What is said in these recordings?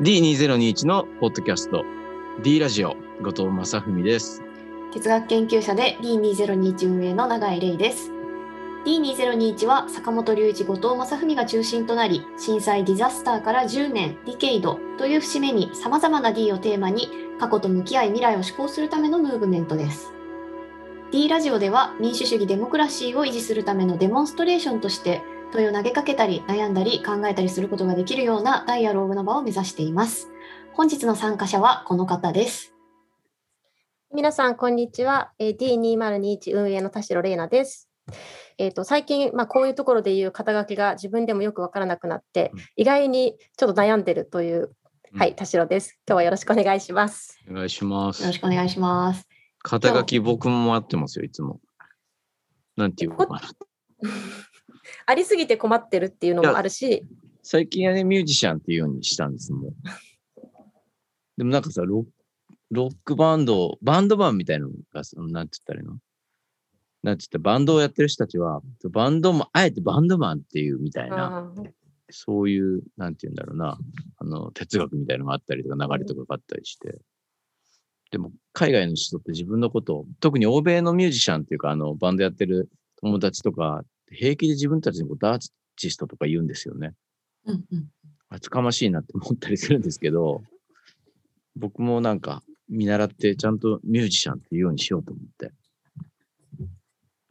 D2021 のポッドキャスト。D ラジオ。後藤正文です。哲学研究者で D2021 運営の永井玲です。D2021 は坂本龍一後藤正文が中心となり震災ディザスターから10年ディケイドという節目にさまざまな D をテーマに過去と向き合い未来を志向するためのムーブメントです。D ラジオでは民主主義デモクラシーを維持するためのデモンストレーションとして問いを投げかけたり悩んだり考えたりすることができるようなダイアローグの場を目指しています本日の参加者はこの方です皆さん、こんにちは。えー D2021 運営の田代玲奈です。えー、と最近、まあ、こういうところでいう肩書きが自分でもよくわからなくなって、うん意外にちょっと悩んでるという、うんはい、田代です。今日はよろしくお願いします。お願いしますよろし。くお願いします肩書き僕も待ってますよ、いつも。なんていうのかな。ありすぎて困ってるっていうのもあるし、最近はね、ミュージシャンっていうようにしたんです、もう。でもなんかさ、ロロックバンド、バンドマンみたいなのが、そのなんつったらいいの？なんつったらバンドをやってる人たちは、バンドも、あえてバンドマンっていうみたいな、そういう、なんて言うんだろうな、あの、哲学みたいなのがあったりとか、流れとかがあったりして。でも、海外の人って自分のことを、特に欧米のミュージシャンっていうか、あの、バンドやってる友達とか、平気で自分たちのことアーティストとか言うんですよね。うんうん厚かましいなって思ったりするんですけど、僕もなんか見習ってちゃんとミュージシャンっていうようにしようと思って。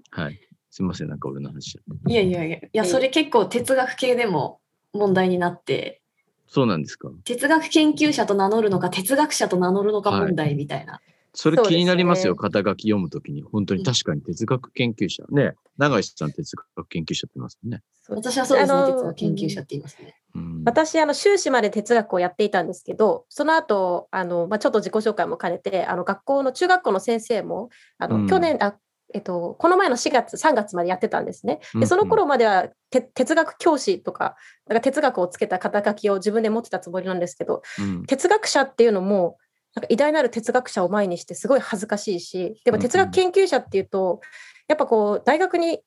はい。すいません、なんか俺の話。いやいやいや、いや、それ結構哲学系でも問題になって、そうなんですか。哲学研究者と名乗るのか、哲学者と名乗るのか問題みたいな。それ気になりますよ、そう肩書き読むときに。本当に確かに哲学研究者。ね、永井さん哲学研究者って言いますよね。私はそうですね、哲学研究者って言いますね。うん、私、あの修士まで哲学をやっていたんですけど、その後あのまあちょっと自己紹介も兼ねて、あの学校の中学校の先生も、あの、うん去年あ、えっと、この前の4月、3月までやってたんですね。でその頃まではて哲学教師とか、なんか哲学をつけた肩書きを自分で持ってたつもりなんですけど、うん哲学者っていうのも、なんか偉大なる哲学者を前にしてすごい恥ずかしいし、でも哲学研究者っていうと、やっぱこう、大学に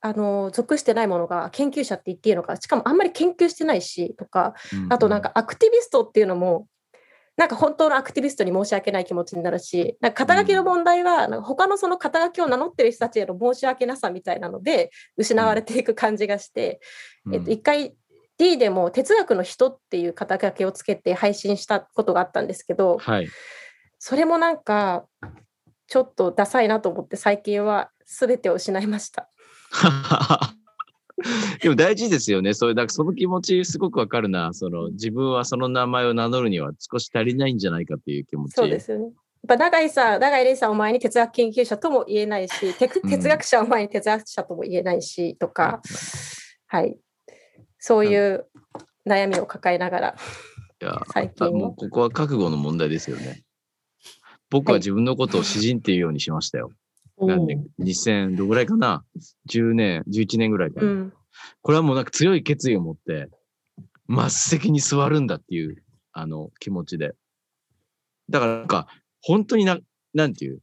あの属してないものが研究者って言っていいのか、しかもあんまり研究してないしとか、あとなんかアクティビストっていうのも、なんか本当のアクティビストに申し訳ない気持ちになるし、なんか肩書きの問題は、なんか他のその肩書きを名乗ってる人たちへの申し訳なさみたいなので、失われていく感じがして、うん、えっと、一回 D でも哲学の人っていう肩書きをつけて配信したことがあったんですけど、はい。それもなんか、ちょっとダサいなと思って最近は全てを失いました。でも大事ですよね。そういう、なんかその気持ちすごくわかるな。その自分はその名前を名乗るには少し足りないんじゃないかっていう気持ち。そうですよね。やっぱ永井さん、永井玲さんを前に哲学研究者とも言えないし、哲学者を前に哲学者とも言えないしとか、はい。そういう悩みを抱えながら、いや、最近はあもうここは覚悟の問題ですよね。僕は自分のことを詩人っていうようにしましたよ。なんで、2000、どぐらいかな ?10 年、11年ぐらいかな。うん。これはもうなんか強い決意を持って、末席に座るんだっていう、あの、気持ちで。だからなんか、本当にな、なんていう、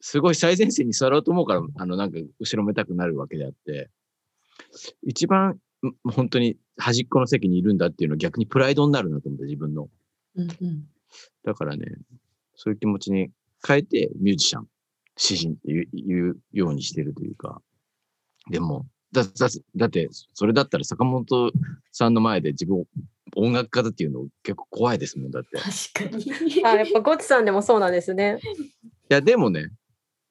すごい最前線に座ろうと思うから、あの、なんか後ろめたくなるわけであって、一番、ん本当に端っこの席にいるんだっていうのは逆にプライドになるなと思って、自分の。うんうんだからね、そういう気持ちに変えてミュージシャン、詩人っていうようにしてるというか。でも、だだだって、それだったら坂本さんの前で自分を音楽家だっていうの結構怖いですもん、だって。い確かに。あやっぱゴッツさんでもそうなんですね。や、でもね、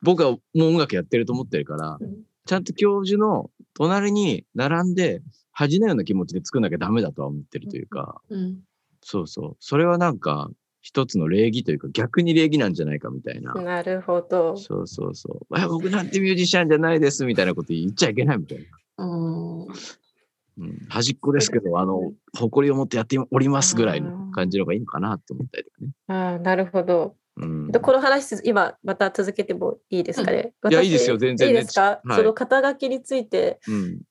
僕はもう音楽やってると思ってるから、うんちゃんと教授の隣に並んで恥のような気持ちで作んなきゃダメだとは思ってるというか、うんそうそう。それはなんか、一つの礼儀というか、逆に礼儀なんじゃないかみたいな。なるほど。そうそうそう。あ僕なんてミュージシャンじゃないですみたいなこと言っちゃいけないみたいな。うんうん、端っこですけど、あの、誇りを持ってやっておりますぐらいの感じの方がいいのかなって思ったりとかね。ああ、なるほど。うんえっとこの話、今また続けてもいいですかね？私いやいいですよ全然いいですか、はいその肩書きについて、うん。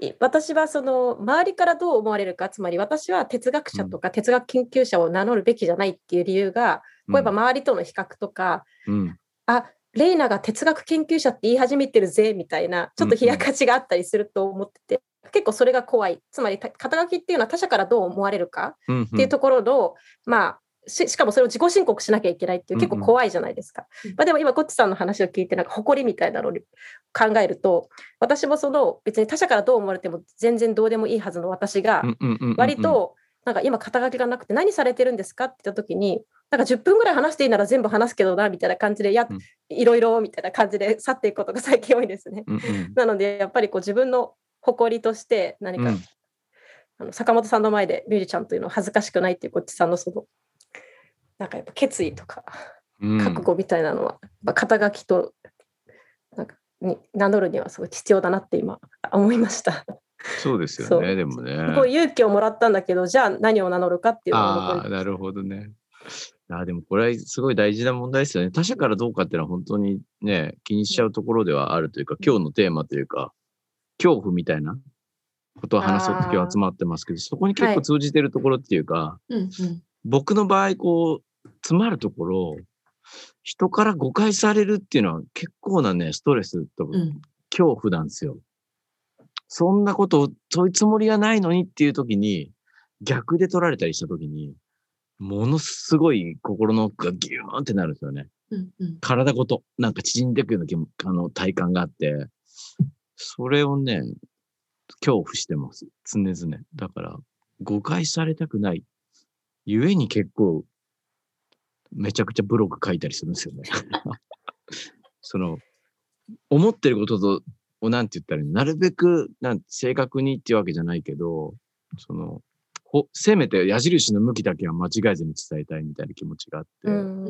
い私はその周りからどう思われるか、つまり私は哲学者とか哲学研究者を名乗るべきじゃないっていう理由が、こうやっぱ周りとの比較とか、うん。あレイナが哲学研究者って言い始めてるぜみたいなちょっと冷やかしがあったりすると思ってて、結構それが怖い。つまり肩書きっていうのは他者からどう思われるかっていうところの、まあししかもそれを自己申告しなきゃいけないっていう結構怖いじゃないですか。うん。うんまあ、でも今コッチさんの話を聞いてなんか誇りみたいなのを考えると私もその別に他者からどう思われても全然どうでもいいはずの私が割、となんか今肩書きがなくて何されてるんですかって言った時になんか10分ぐらい話していいなら全部話すけどなみたいな感じでや、うん。いろいろみたいな感じで去っていくことが最近多いですね。うんうん。なのでやっぱりこう自分の誇りとして何か、うん。あの坂本さんの前でミュージシャンというのは恥ずかしくないっていうこっちさんのそのなんかやっぱ決意とかうん覚悟みたいなのは、やっぱ肩書きとなんかに名乗るにはすごい必要だなって今思いました。そうですよね、でもね。すごい勇気をもらったんだけどじゃあ何を名乗るかっていうのがああ、なるほどね。あーでもこれはすごい大事な問題ですよね。他者からどうかっていうのは本当にね、気にしちゃうところではあるというか、今日のテーマというか、恐怖みたいなことを話そうって今日集まってますけど、そこに結構通じてるところっていうか、うんうん僕の場合、こう、詰まるところ、人から誤解されるっていうのは結構なね、ストレスとうん恐怖なんですよ。そんなことを、そういうつもりはないのにっていう時に、逆で取られたりした時に、ものすごい心の奥がギューンってなるんですよね。うんうん体ごと、なんか縮んでいくようなあの体感があって、それをね、恐怖してます。常々。だから、誤解されたくない。ゆえに結構、めちゃくちゃブログ書いたりするんですよね。その、思ってることと、をなんて言ったらなるべく、なん正確にっていうわけじゃないけど、その、ほせめて矢印の向きだけは間違えずに伝えたいみたいな気持ちがあって、うん。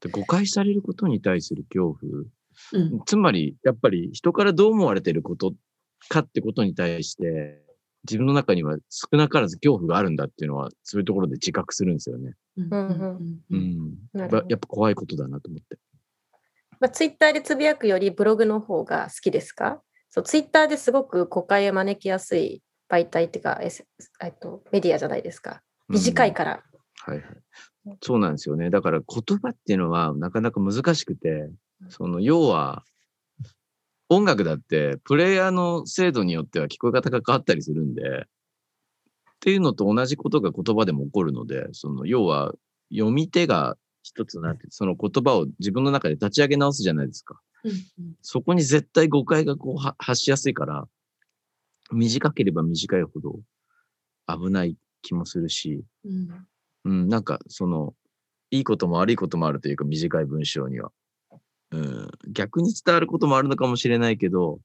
で誤解されることに対する恐怖、うん。つまり、やっぱり人からどう思われてることかってことに対して、自分の中には少なからず恐怖があるんだっていうのは、そういうところで自覚するんですよね。うんうんううんん。やっぱ怖いことだなと思って。まあ、ツイッターでつぶやくよりブログの方が好きですか？そうツイッターですごく誤解を招きやすい媒体っていうか、S えっと、メディアじゃないですか。短いから。はいはい。そうなんですよね。だから言葉っていうのはなかなか難しくて、その要は、音楽だってプレイヤーの精度によっては聞こえ方が変わったりするんで、っていうのと同じことが言葉でも起こるので、その要は読み手が一つなんて、その言葉を自分の中で立ち上げ直すじゃないですか。うんそこに絶対誤解がこうは発しやすいから、短ければ短いほど危ない気もするし、うんうん、なんかその、いいことも悪いこともあるというか短い文章には。うん、逆に伝わることもあるのかもしれないけど、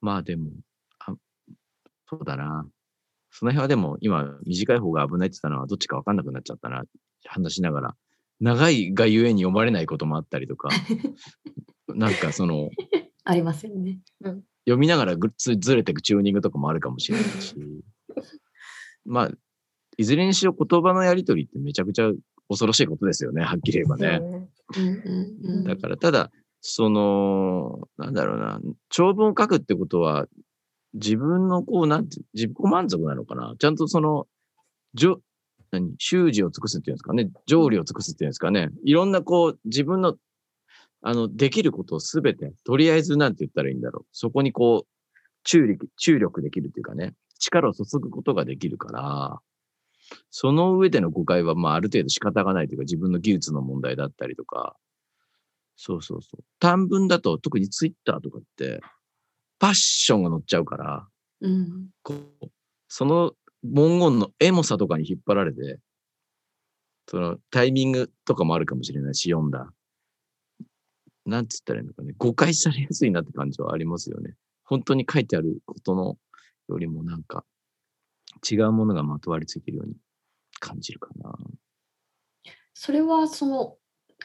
まあでも、あそうだな。その辺はでも今短い方が危ないって言ったのはどっちかわかんなくなっちゃったな。話しながら。長いがゆえに読まれないこともあったりとか、なんかその、ありますよね。読みながらぐずずれていくチューニングとかもあるかもしれないし、まあ、いずれにしろ言葉のやりとりってめちゃくちゃ恐ろしいことですよね、はっきり言えばね。だから、ただ、その、なんだろうな、長文を書くってことは、自分のこう、なんて、自己満足なのかな。ちゃんとその、じょ、何、習字を尽くすっていうんですかね、条理を尽くすっていうんですかね、いろんなこう、自分の、あの、できることをすべて、とりあえずなんて言ったらいいんだろう。そこにこう、注力、注力できるっていうかね、力を注ぐことができるから、その上での誤解は、まあ、ある程度仕方がないというか、自分の技術の問題だったりとか、そうそうそう。短文だと、特にツイッターとかって、パッションが乗っちゃうから、うんこう、その文言のエモさとかに引っ張られて、そのタイミングとかもあるかもしれないし、読んだ。なんつったらいいのかね。誤解されやすいなって感じはありますよね。本当に書いてあることのよりもなんか、違うものがまとわりついてるように感じるかな。それはその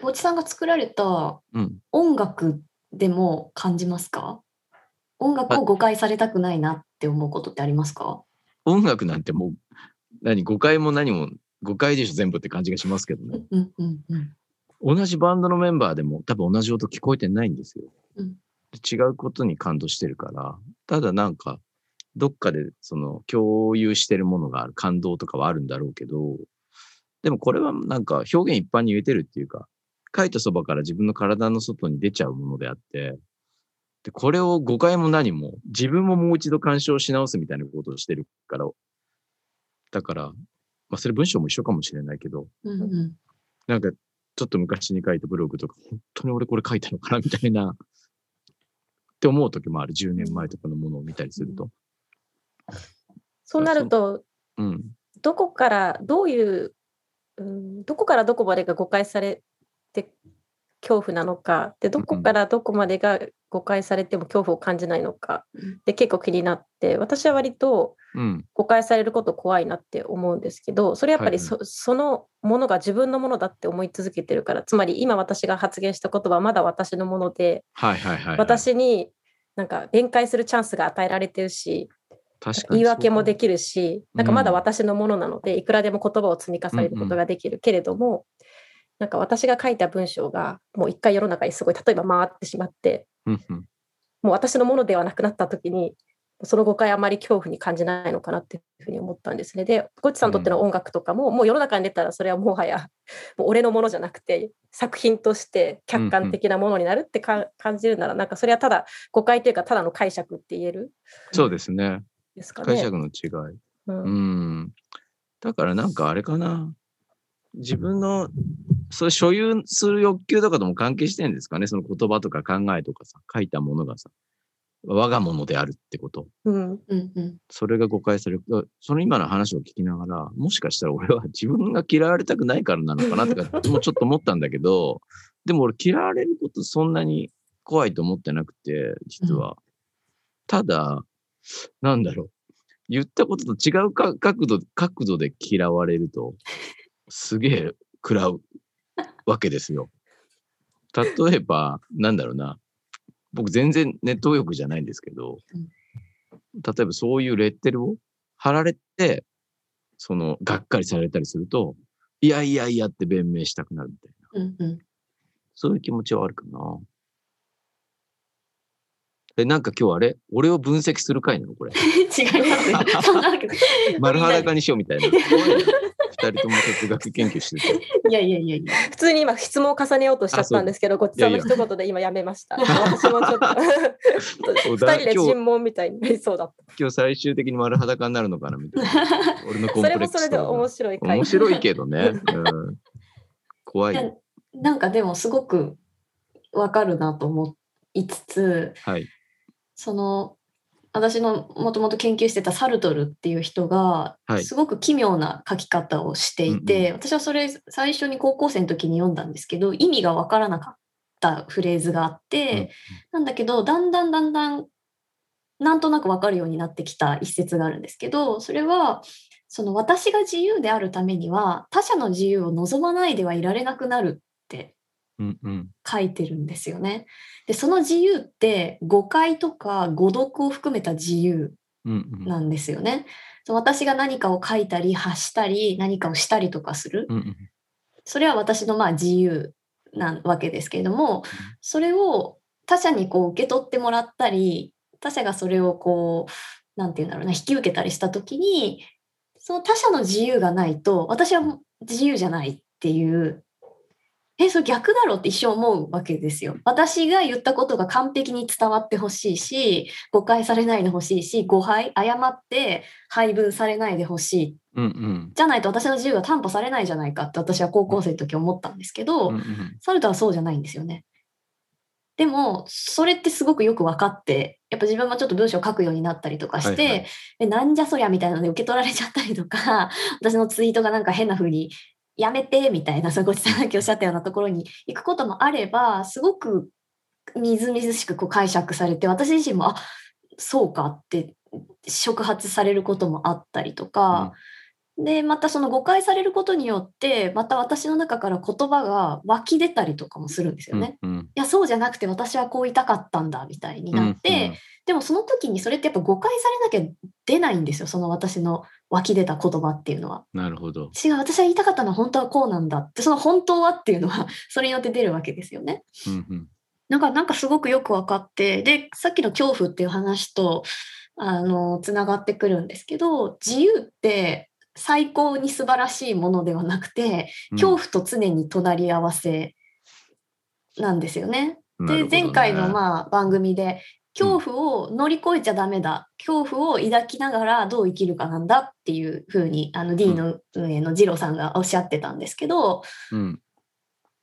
おじさんが作られたうん。音楽でも感じますか？音楽を誤解されたくないなって思うことってありますか？音楽なんてもう、何、誤解も何も、誤解でしょ、全部って感じがしますけどね。うんうんうん同じバンドのメンバーでも多分同じ音聞こえてないんですよ。うん違うことに感動してるから、ただなんか、どっかでその共有してるものがある、感動とかはあるんだろうけど、でもこれはなんか表現一般に言えてるっていうか、書いたそばから自分の体の外に出ちゃうものであって、で、これを誤解も何も、自分ももう一度干渉し直すみたいなことをしてるから、だから、まあ、それ文章も一緒かもしれないけど、うんうんなんか、ちょっと昔に書いたブログとか、本当に俺これ書いたのかなみたいな、って思う時もある。10年前とかのものを見たりすると。そうなると、うん。どこからどういう、うん、どこからどこまでが誤解されて恐怖なのかでどこからどこまでが誤解されても恐怖を感じないのかうんで結構気になって私は割とうん。誤解されること怖いなって思うんですけどそれやっぱりそ,、そのものが自分のものだって思い続けてるからつまり今私が発言した言葉はまだ私のもので、はいはいはい、はい。私になんか弁解するチャンスが与えられてるし言い訳もでききるし、なんかまだ私のものなので、いくらでも言葉を積み重ねることができるけれども、なんか私が書いた文章がもう一回世の中にすごい例えば回ってしまって、うんうん。もう私のものではなくなった時に、その誤解あまり恐怖に感じないのかなっていうふうに思ったんですね。で、ゴッチさんにとっての音楽とかも、もう世の中に出たらそれはもはやもう俺のものじゃなくて作品として客観的なものになるってか、感じるなら、なんかそれはただ誤解というかただの解釈って言えるそうですね。ですかね。解釈の違い。うんうん。だからなんかあれかな。自分の、それ所有する欲求とかとも関係してるんですかね。その言葉とか考えとかさ、書いたものがさ、我が物であるってこと。うんうんうんそれが誤解される。だその今の話を聞きながら、もしかしたら俺は 自分が嫌われたくないからなのかなとか、もうちょっと思ったんだけど、でも俺嫌われることそんなに怖いと思ってなくて、実は。ただ、なんだろう。言ったことと違うか角度、角度で嫌われると、すげえ食らうわけですよ。例えば、なんだろうな。僕全然ネット右翼じゃないんですけど、例えばそういうレッテルを貼られて、その、がっかりされたりすると、いやいやいやって弁明したくなるみたいな。うんうんそういう気持ちはあるかな。え、なんか今日あれ？俺を分析する回なの？これ。違いますよ。そんなわけ 丸裸にしようみたいな。二人とも哲学研究してて。いやいやいやいや。普通に今質問を重ねようとしちゃったんですけど、ごちさんのいやい一言で今やめました。私もちょっと二人で尋問みたいになりそうだっ今日最終的に丸裸になるのかなみたいな。俺のコた。それンプレックスもそれで面白い回。面白いけどね。うん、怖い。なんかでもすごくわかるなと思いつつ、はい。その私のもともと研究してたサルトルっていう人がはいすごく奇妙な書き方をしていて、私はそれ最初に高校生の時に読んだんですけど意味がわからなかったフレーズがあって、なんだけどだんだんだんだんなんとなくわかるようになってきた一節があるんですけどそれはその私が自由であるためには他者の自由を望まないではいられなくなるってうんうん。書いてるんですよね。でその自由って誤解とか誤読を含めた自由。なんですよね。私が何かを書いたり発したり何かをしたりとかするうんうん。それは私のまあ自由なわけですけれどもそれを他者にこう受け取ってもらったり他者がそれをこうなんて言うんだろうな引き受けたりした時にその他者の自由がないと私は自由じゃないっていうえそれ逆だろ？うって一生思うわけですよ。私が言ったことが完璧に伝わってほしいし誤解されないでほしいし誤配誤って配分されないでほしいうんうん。じゃないと私の自由が担保されないじゃないかって私は高校生の時思ったんですけど、うんうんサルトはそうじゃないんですよね。でも、それってすごくよく分かって、やっぱ自分もちょっと文章を書くようになったりとかして、はいはいえなんじゃそりゃみたいなので受け取られちゃったりとか、私のツイートがなんか変な風に、やめてみたいな、そごちさんがおっしゃったようなところに行くこともあれば、すごくみずみずしくこう解釈されて、私自身も、あそうかって触発されることもあったりとか、でまたその誤解されることによってまた私の中から言葉が湧き出たりとかもするんですよね。うんうん。いやそうじゃなくて私はこう言いたかったんだみたいになって、でもその時にそれってやっぱ誤解されなきゃ出ないんですよその私の湧き出た言葉っていうのは。うんなるほど。違う私は言いたかったのは本当はこうなんだってその本当はっていうのは それによって出るわけですよね。うんうん。なんかなんかすごくよく分かってでさっきの恐怖っていう話とあのつながってくるんですけど自由って最高に素晴らしいものではなくて恐怖と常に隣り合わせなんですよね。で、なるほどね前回のまあ番組で、恐怖を乗り越えちゃダメだ、恐怖を抱きながらどう生きるかなんだっていうふうに、あの D の運営のジローさんがおっしゃってたんですけど、うん。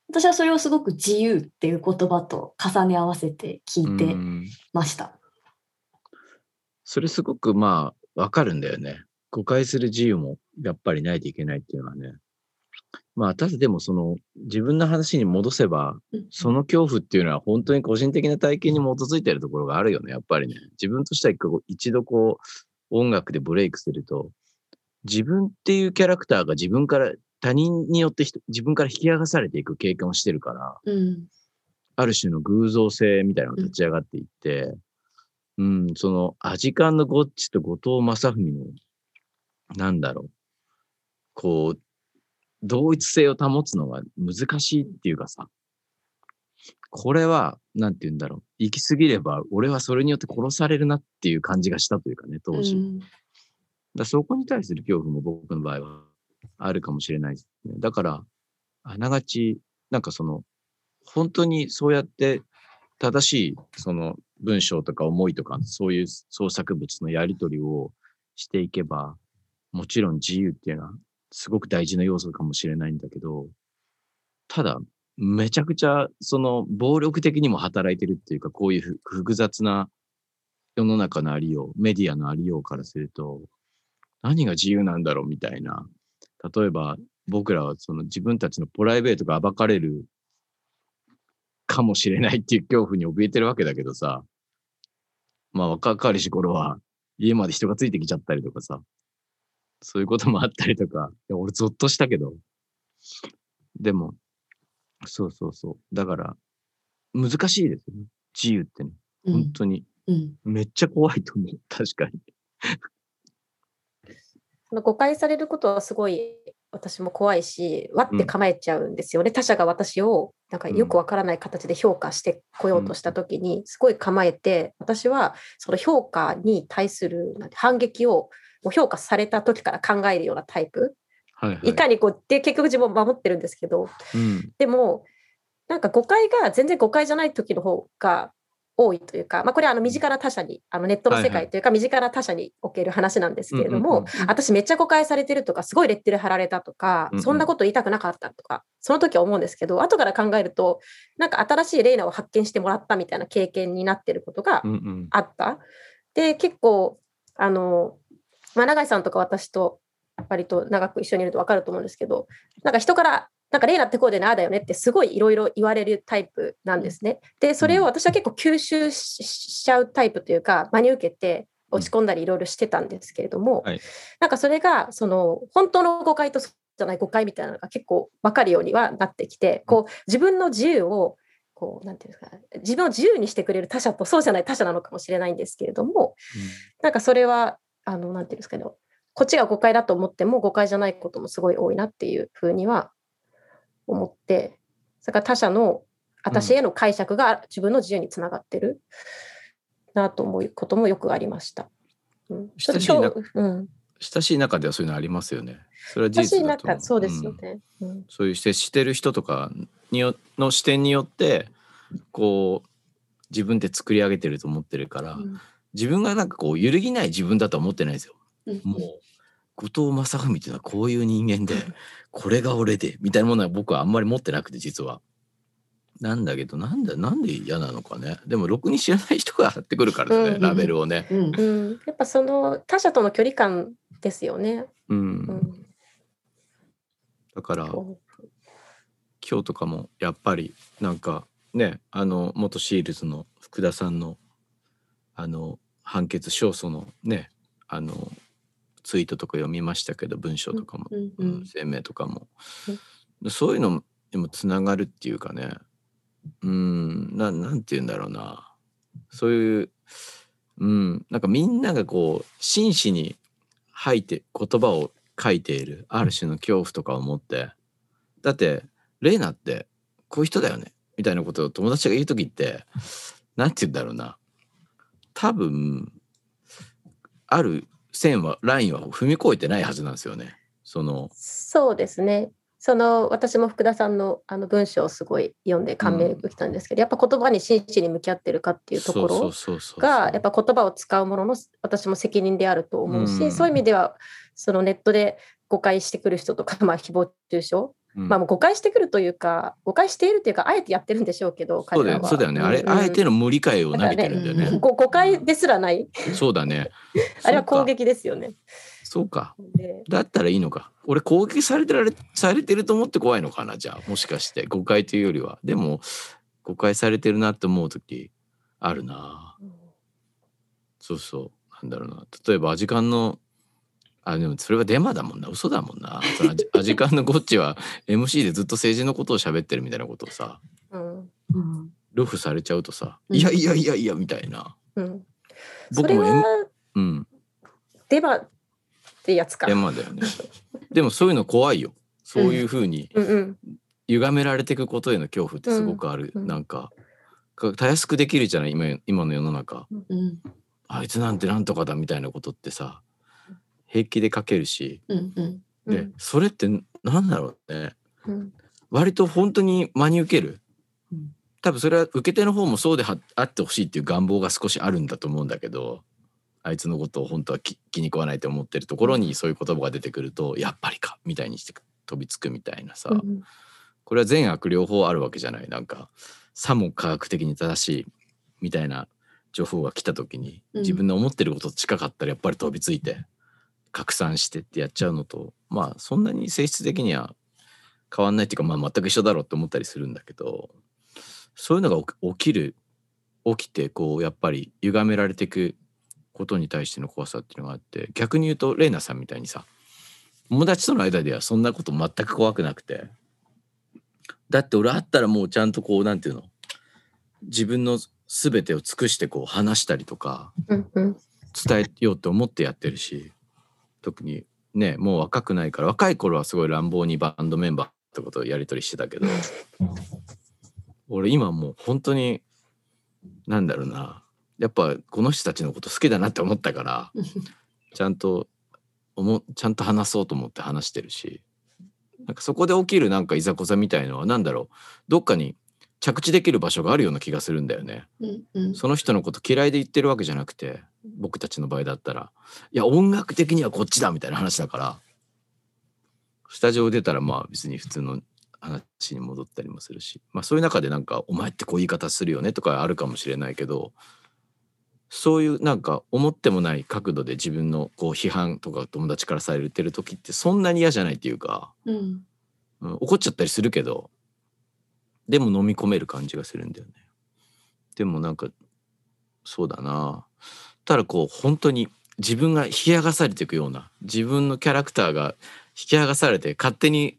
私はそれをすごく自由っていう言葉と重ね合わせて聞いてうんました。それすごくまあ、わかるんだよね。誤解する自由もやっぱりないといけないっていうのはね。まあ、ただでもその、自分の話に戻せば、うんその恐怖っていうのは本当に個人的な体験に基づいているところがあるよね、やっぱりね。自分としては一度こう、音楽でブレイクすると、自分っていうキャラクターが自分から、他人によって人自分から引き剥がされていく経験をしてるから、うん。ある種の偶像性みたいなのが立ち上がっていって、うん、その、アジカンのゴッチと後藤正文の、なんだろう、こう、同一性を保つのが難しいっていうかさ、これは、なんて言うんだろう、行き過ぎれば、俺はそれによって殺されるなっていう感じがしたというかね、当時。うんだそこに対する恐怖も僕の場合はあるかもしれないですね。だから、あながち、なんかその、本当にそうやって正しいその文章とか思いとか、そういう創作物のやり取りをしていけば、もちろん自由っていうのはすごく大事な要素かもしれないんだけど、ただ、めちゃくちゃその暴力的にも働いてるっていうか、こういう複雑な世の中のありよう、メディアのありようからすると、何が自由なんだろうみたいな。例えば、僕らはその自分たちのプライベートが暴かれるかもしれないっていう恐怖に怯えてるわけだけどさ、まあ若かりし頃は家まで人がついてきちゃったりとかさ、そういうこともあったりとか、いや俺ゾッとしたけど、でも、そうそうそう。だから、難しいですよね。自由ってね。うん本当に。うんめっちゃ怖いと思う。確かに。誤解されることはすごい私も怖いし、わって構えちゃうんですよね。他者が私をなんかよくわからない形で評価してこようとしたときに、すごい構えて、私はその評価に対するなんて反撃をもう評価された時から考えるようなタイプ。はい、はい。いかにこう、で、結局自分を守ってるんですけど、うん。でも、なんか誤解が全然誤解じゃない時の方が多いというか、まあ、これはあの身近な他者に、あのネットの世界というか、身近な他者における話なんですけれども、うんうんうん私めっちゃ誤解されてるとか、すごいレッテル貼られたとか、うんうんそんなこと言いたくなかったとか、その時は思うんですけど、後から考えると、なんか新しいレイナを発見してもらったみたいな経験になってることがうんうん。あった。で、結構、あの、まあ、永井さんとか私と割と長く一緒にいると分かると思うんですけど、なんか人から、なんかレイナってこうでなあだよねってすごいいろいろ言われるタイプなんですね。で、それを私は結構吸収ししちゃうタイプというか、真に受けて落ち込んだりいろいろしてたんですけれども、はい。なんかそれが、その、本当の誤解とそうじゃない誤解みたいなのが結構分かるようにはなってきて、こう、自分の自由を、こう、なんていうんですか、自分を自由にしてくれる他者とそうじゃない他者なのかもしれないんですけれども、なんかそれは、あの、なんていうんですかね、こっちが誤解だと思っても誤解じゃないこともすごい多いなっていうふうには思って、それから他者の私への解釈が自分の自由につながってるなと思うこともよくありました。うん、親しいなちょっとうん、親しい中ではそういうのありますよね。それは事実だとそうですよんね。うん。そういう接してる人とかによの視点によってこう自分で作り上げてると思ってるから、うん。自分がなんかこう揺るぎない自分だとは思ってないですよ。うん。もう後藤正文っていうのはこういう人間で これが俺でみたいなものは僕はあんまり持ってなくて実は。なんだけどなんだなんで嫌なのかね。でもろくに知らない人が貼ってくるからね、うんラベルをね。うん。うん、やっぱその他者との距離感ですよね。うん。うん。だからこ今日とかもやっぱりなんかねあの元シールズの福田さんのあの判決勝訴のねあのツイートとか読みましたけど文章とかも、うんううん。ん声明とかも、そういうのにもつながるっていうかね。うんななんて言うんだろうな。そういううんなんかみんながこう真摯に吐いて言葉を書いているある種の恐怖とかを持って。だってレイナってこういう人だよね。みたいなことを友達が言う時ってなんて言うんだろうな。多分ある線はラインは踏み越えてないはずなんですよね。そのそうですね。その私も福田さんのあの文章をすごい読んで感銘を受けたんですけど、やっぱ言葉に真摯に向き合ってるかっていうところがやっぱ言葉を使うものの私も責任であると思うし、うんそういう意味ではそのネットで誤解してくる人とか、まあ、誹謗中傷、うん。まあ、もう誤解してくるというか誤解しているというかあえてやってるんでしょうけどそうだよそうだよね、あれ、うん。あえての無理解を投げてるんだよね。ねご誤解ですらない。そうだね。あれは攻撃ですよね。そうか。で。だったらいいのか。俺攻撃されてられされてると思って怖いのかなじゃあ。もしかして。誤解というよりは。でも誤解されてるなって思う時あるな。そうそう。なんだろうな。例えばアジカンのあでもそれはデマだもんな。嘘だもんな。そのアジカンのゴッチは MC でずっと政治のことを喋ってるみたいなことをさ。うん。うん。ルフされちゃうとさ、うん。いやいやいやいやみたいな。うん、そ僕も、M、うん。デマってやつか。デマだよね。でもそういうの怖いよ。そういうふうに歪められていくことへの恐怖ってすごくある、うん。うん。なんかかたやすくできるじゃない？今今の世の中。うん。あいつなんてなんとかだみたいなことってさ平気で書けるし。うんうん。で、うん。それってなんだろうね。うん。割と本当に真に受ける？うん。多分それは受け手の方もそうではあってほしいっていう願望が少しあるんだと思うんだけどあいつのことを本当は気気に食わないと思ってるところにそういう言葉が出てくるとやっぱりかみたいにして飛びつくみたいなさ、うんこれは善悪両方あるわけじゃない。なんかさも科学的に正しいみたいな情報が来た時にうん。自分の思ってることと近かったらやっぱり飛びついて拡散してってやっちゃうのとまあそんなに性質的には変わんないっていうかまあ全く一緒だろうって思ったりするんだけどそういうのが起きる起きてこうやっぱり歪められていくことに対しての怖さっていうのがあって逆に言うとレイナさんみたいにさ友達との間ではそんなこと全く怖くなくてだって俺あったらもうちゃんとこうなんていうの自分の全てを尽くしてこう話したりとか伝えようと思ってやってるし特にねもう若くないから若い頃はすごい乱暴にバンドメンバーってことをやり取りしてたけど俺今もう本当になんだろうなやっぱこの人たちのこと好きだなって思ったから ちゃんと思ちゃんと話そうと思って話してるしなんかそこで起きるなんかいざこざみたいのは何だろうどっかに着地できる場所があるような気がするんだよね。うんうんその人のこと嫌いで言ってるわけじゃなくて僕たちの場合だったらいや音楽的にはこっちだみたいな話だからスタジオ出たらまあ別に普通の話に戻ったりもするしまあそういう中でなんか「お前ってこう言い方するよね」とかあるかもしれないけどそういうなんか思ってもない角度で自分のこう批判とか友達からされてる時ってそんなに嫌じゃないっていうか、うんうん、怒っちゃったりするけどでも飲み込める感じがするんだよね。でもなんかそうだなただこう本当に自分が引き剥がされていくような自分のキャラクターが引き剥がされて勝手に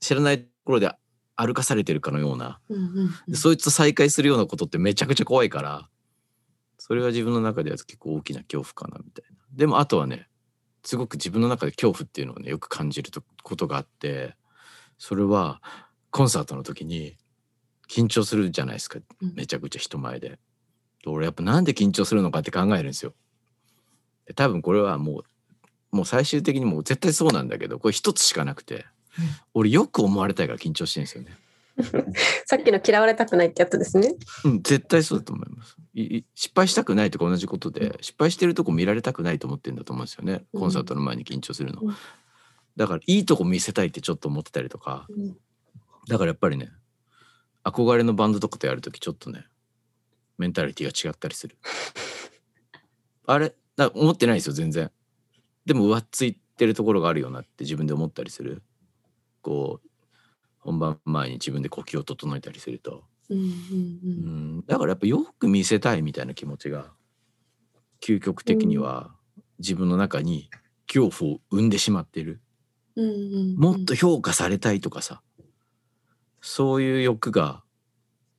知らないところで歩かされてるかのような。うんうんでそいつと再会するようなことってめちゃくちゃ怖いからそれは自分の中では結構大きな恐怖かなみたいな。でもあとはねすごく自分の中で恐怖っていうのをねよく感じるとことがあってそれはコンサートの時に緊張するじゃないですか。うん。めちゃくちゃ人前で。で俺やっぱなんで緊張するのかって考えるんですよ。で多分これはもうもう最終的にもう絶対そうなんだけどこれ一つしかなくて、うん俺よく思われたいから緊張してるんですよね。さっきの嫌われたくないってやつですね。うん、絶対そうだと思います。失敗したくないとか同じことで、失敗してるとこ見られたくないと思ってるんだと思うんですよね。うんコンサートの前に緊張するの。うんだからいいとこ見せたいってちょっと思ってたりとか、うんだからやっぱりね、憧れのバンドとかとやるときちょっとね、メンタリティが違ったりする。あれだ思ってないですよ、全然。でも上っついてるところがあるよなって自分で思ったりする。こう、本番前に自分で呼吸を整えたりすると。うんうんううんん、だからやっぱよく見せたいみたいな気持ちが究極的には自分の中に恐怖を生んでしまっているうんうんもっと評価されたいとかさそういう欲が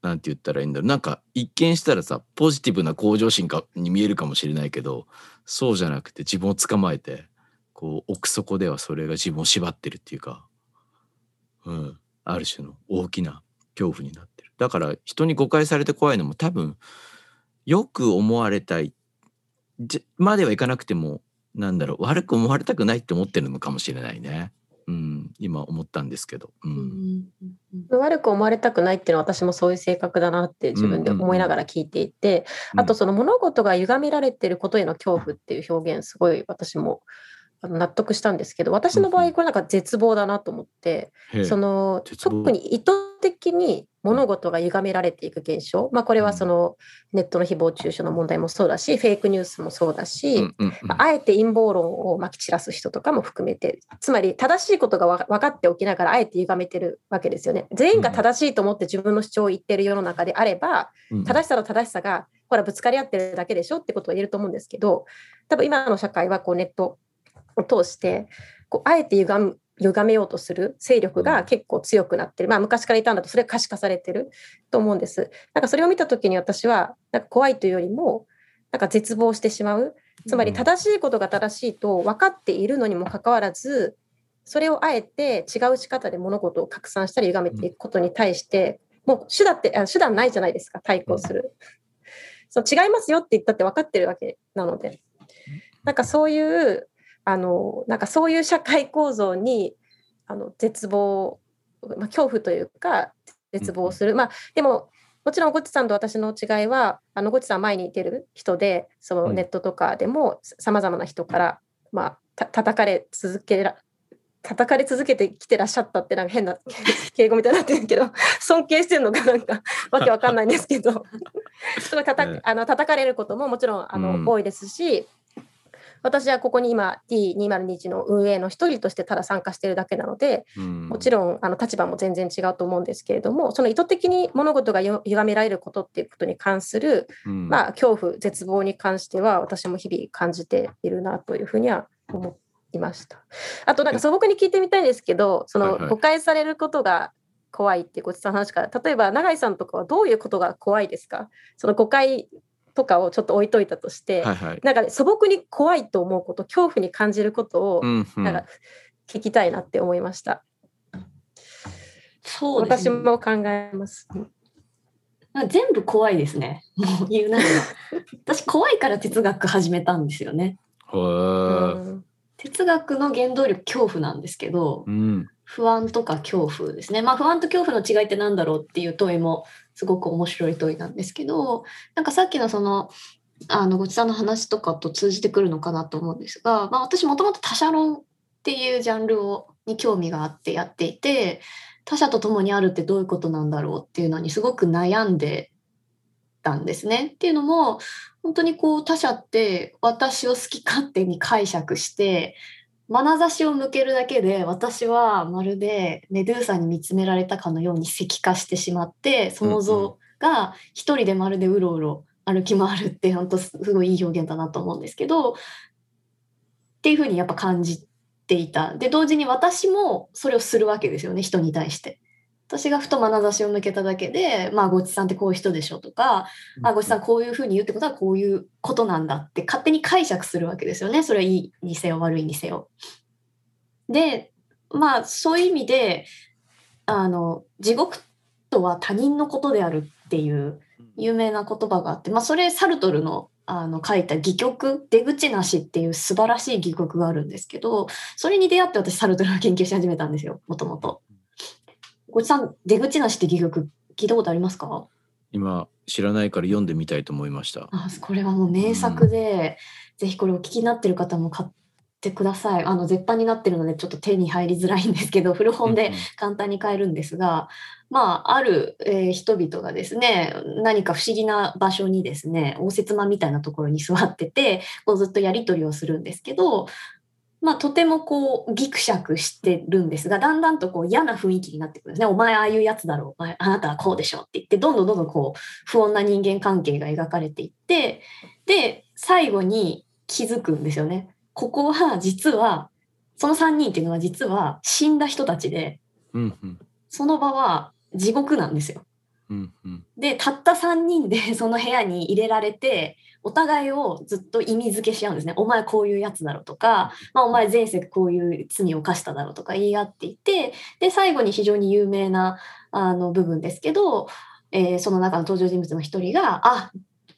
なんて言ったらいいんだろう。なんか一見したらさポジティブな向上心かに見えるかもしれないけどそうじゃなくて自分を捕まえてこう奥底ではそれが自分を縛ってるっていうか、うん、ある種の大きな恐怖になってる。だから人に誤解されて怖いのも多分よく思われたいじまではいかなくてもなんだろう悪く思われたくないって思ってるのかもしれないね。うん、今思ったんですけど。ううん悪く思われたくないっていうのは私もそういう性格だなって自分で思いながら聞いていて、あとその物事が歪められてることへの恐怖っていう表現すごい私も納得したんですけど私の場うんうん。合これなんか絶望だなと思って、へえ。その特に意図的に物事が歪められていく現象、まあ、これはそのネットの誹謗中傷の問題もそうだしフェイクニュースもそうだし、うんうんうん。まああえて陰謀論をまき散らす人とかも含めてつまり正しいことがわ分かっておきながらあえて歪めてるわけですよね。全員が正しいと思って自分の主張を言ってる世の中であればうん。正しさと正しさがほらぶつかり合ってるだけでしょってことを言えると思うんですけど多分今の社会はこうネットを通してこうあえて歪む歪めようとする勢力が結構強くなってる、まあ、昔からいたんだとそれが可視化されてると思うんです。なんかそれを見た時に私はなんか怖いというよりもなんか絶望してしまう。つまりうん。正しいことが正しいと分かっているのにもかかわらずそれをあえて違う仕方で物事を拡散したり歪めていくことに対してもう手段ってあ手段ないじゃないですか対抗する。そう違いますよって言ったって分かってるわけなので。なんかそういうあのなんかそういう社会構造にあの絶望、まあ、恐怖というか絶望する、まあでももちろんゴチさんと私の違いはあのゴチさん前に出る人でそのうん。ネットとかでもさまざまな人から、まあ、た叩かれ続けら叩かれ続けてきてらっしゃったってなんか変な 敬語みたいになってるけど尊敬してるのかなんかわけわかんないんですけど。すごい叩ええあの叩かれることももちろんあの、うん。多いですし私はここに今 T2021 の運営の一人としてただ参加しているだけなのでうん。もちろんあの立場も全然違うと思うんですけれどもその意図的に物事がよ歪められることっていうことに関する、うん。まあ、恐怖絶望に関しては私も日々感じているなというふうには思いました。あとなんか素朴に聞いてみたいんですけどその誤解されることが怖いってごちさんの話から例えば永井さんとかはどういうことが怖いですか？その誤解とかをちょっと置いといたとして、はいはい。なんかね素朴に怖いと思うこと恐怖に感じることをうんうんなんか聞きたいなって思いました。そうですね。私も考えます。全部怖いですね。もう言うなれば。私怖いから哲学始めたんですよね。へうーん哲学の原動力恐怖なんですけどうん不安とか恐怖ですね。まあ不安と恐怖の違いって何だろうっていう問いもすごく面白い問いなんですけどなんかさっきのそのあのごちさんの話とかと通じてくるのかなと思うんですが、まあ、私もともと他者論っていうジャンルをに興味があってやっていて他者と共にあるってどういうことなんだろうっていうのにすごく悩んでたんですね。っていうのも本当にこう他者って私を好き勝手に解釈して眼差しを向けるだけで私はまるでメドゥーサに見つめられたかのように石化してしまってその像が一人でまるでうろうろ歩き回るって本当すごいいい表現だなと思うんですけどっていうふうにやっぱ感じていた。で同時に私もそれをするわけですよね人に対して。私がふと眼差しを向けただけで、まあ、ごちさんってこういう人でしょとか、あ、ごちさんこういうふうに言うってことはこういうことなんだって勝手に解釈するわけですよね。それはいいにせよ悪いにせよ。で、まあそういう意味で、あの、地獄とは他人のことであるっていう有名な言葉があって、まあそれサルトルのあの書いた戯曲、出口なしっていう素晴らしい戯曲があるんですけど、それに出会って私サルトルを研究し始めたんですよ、もともと。ごちさん、出口なしって戯曲聞いたことありますか？今知らないから読んでみたいと思いました。あこれはもう名作で、ぜひこれお聞きになってる方も買ってください。あの絶版になってるのでちょっと手に入りづらいんですけど 古本で簡単に買えるんですが、まあある、えー人々がですね何か不思議な場所にですね応接間みたいなところに座っててこうずっとやり取りをするんですけど。まあ、とてもこうギクシャクしてるんですがだんだんとこう嫌な雰囲気になってくるんですね。お前ああいうやつだろうあなたはこうでしょって言ってどんどんどんどんこう不穏な人間関係が描かれていってで最後に気づくんですよね。ここは実はその3人っていうのは実は死んだ人たちでうんうんその場は地獄なんですよ。うんうんでたった3人で その部屋に入れられてお互いをずっと意味付けし合うんですね。お前こういうやつだろとか、まあ、お前前世こういう罪を犯しただろとか言い合っていてで最後に非常に有名なあの部分ですけど、えーその中の登場人物の一人があ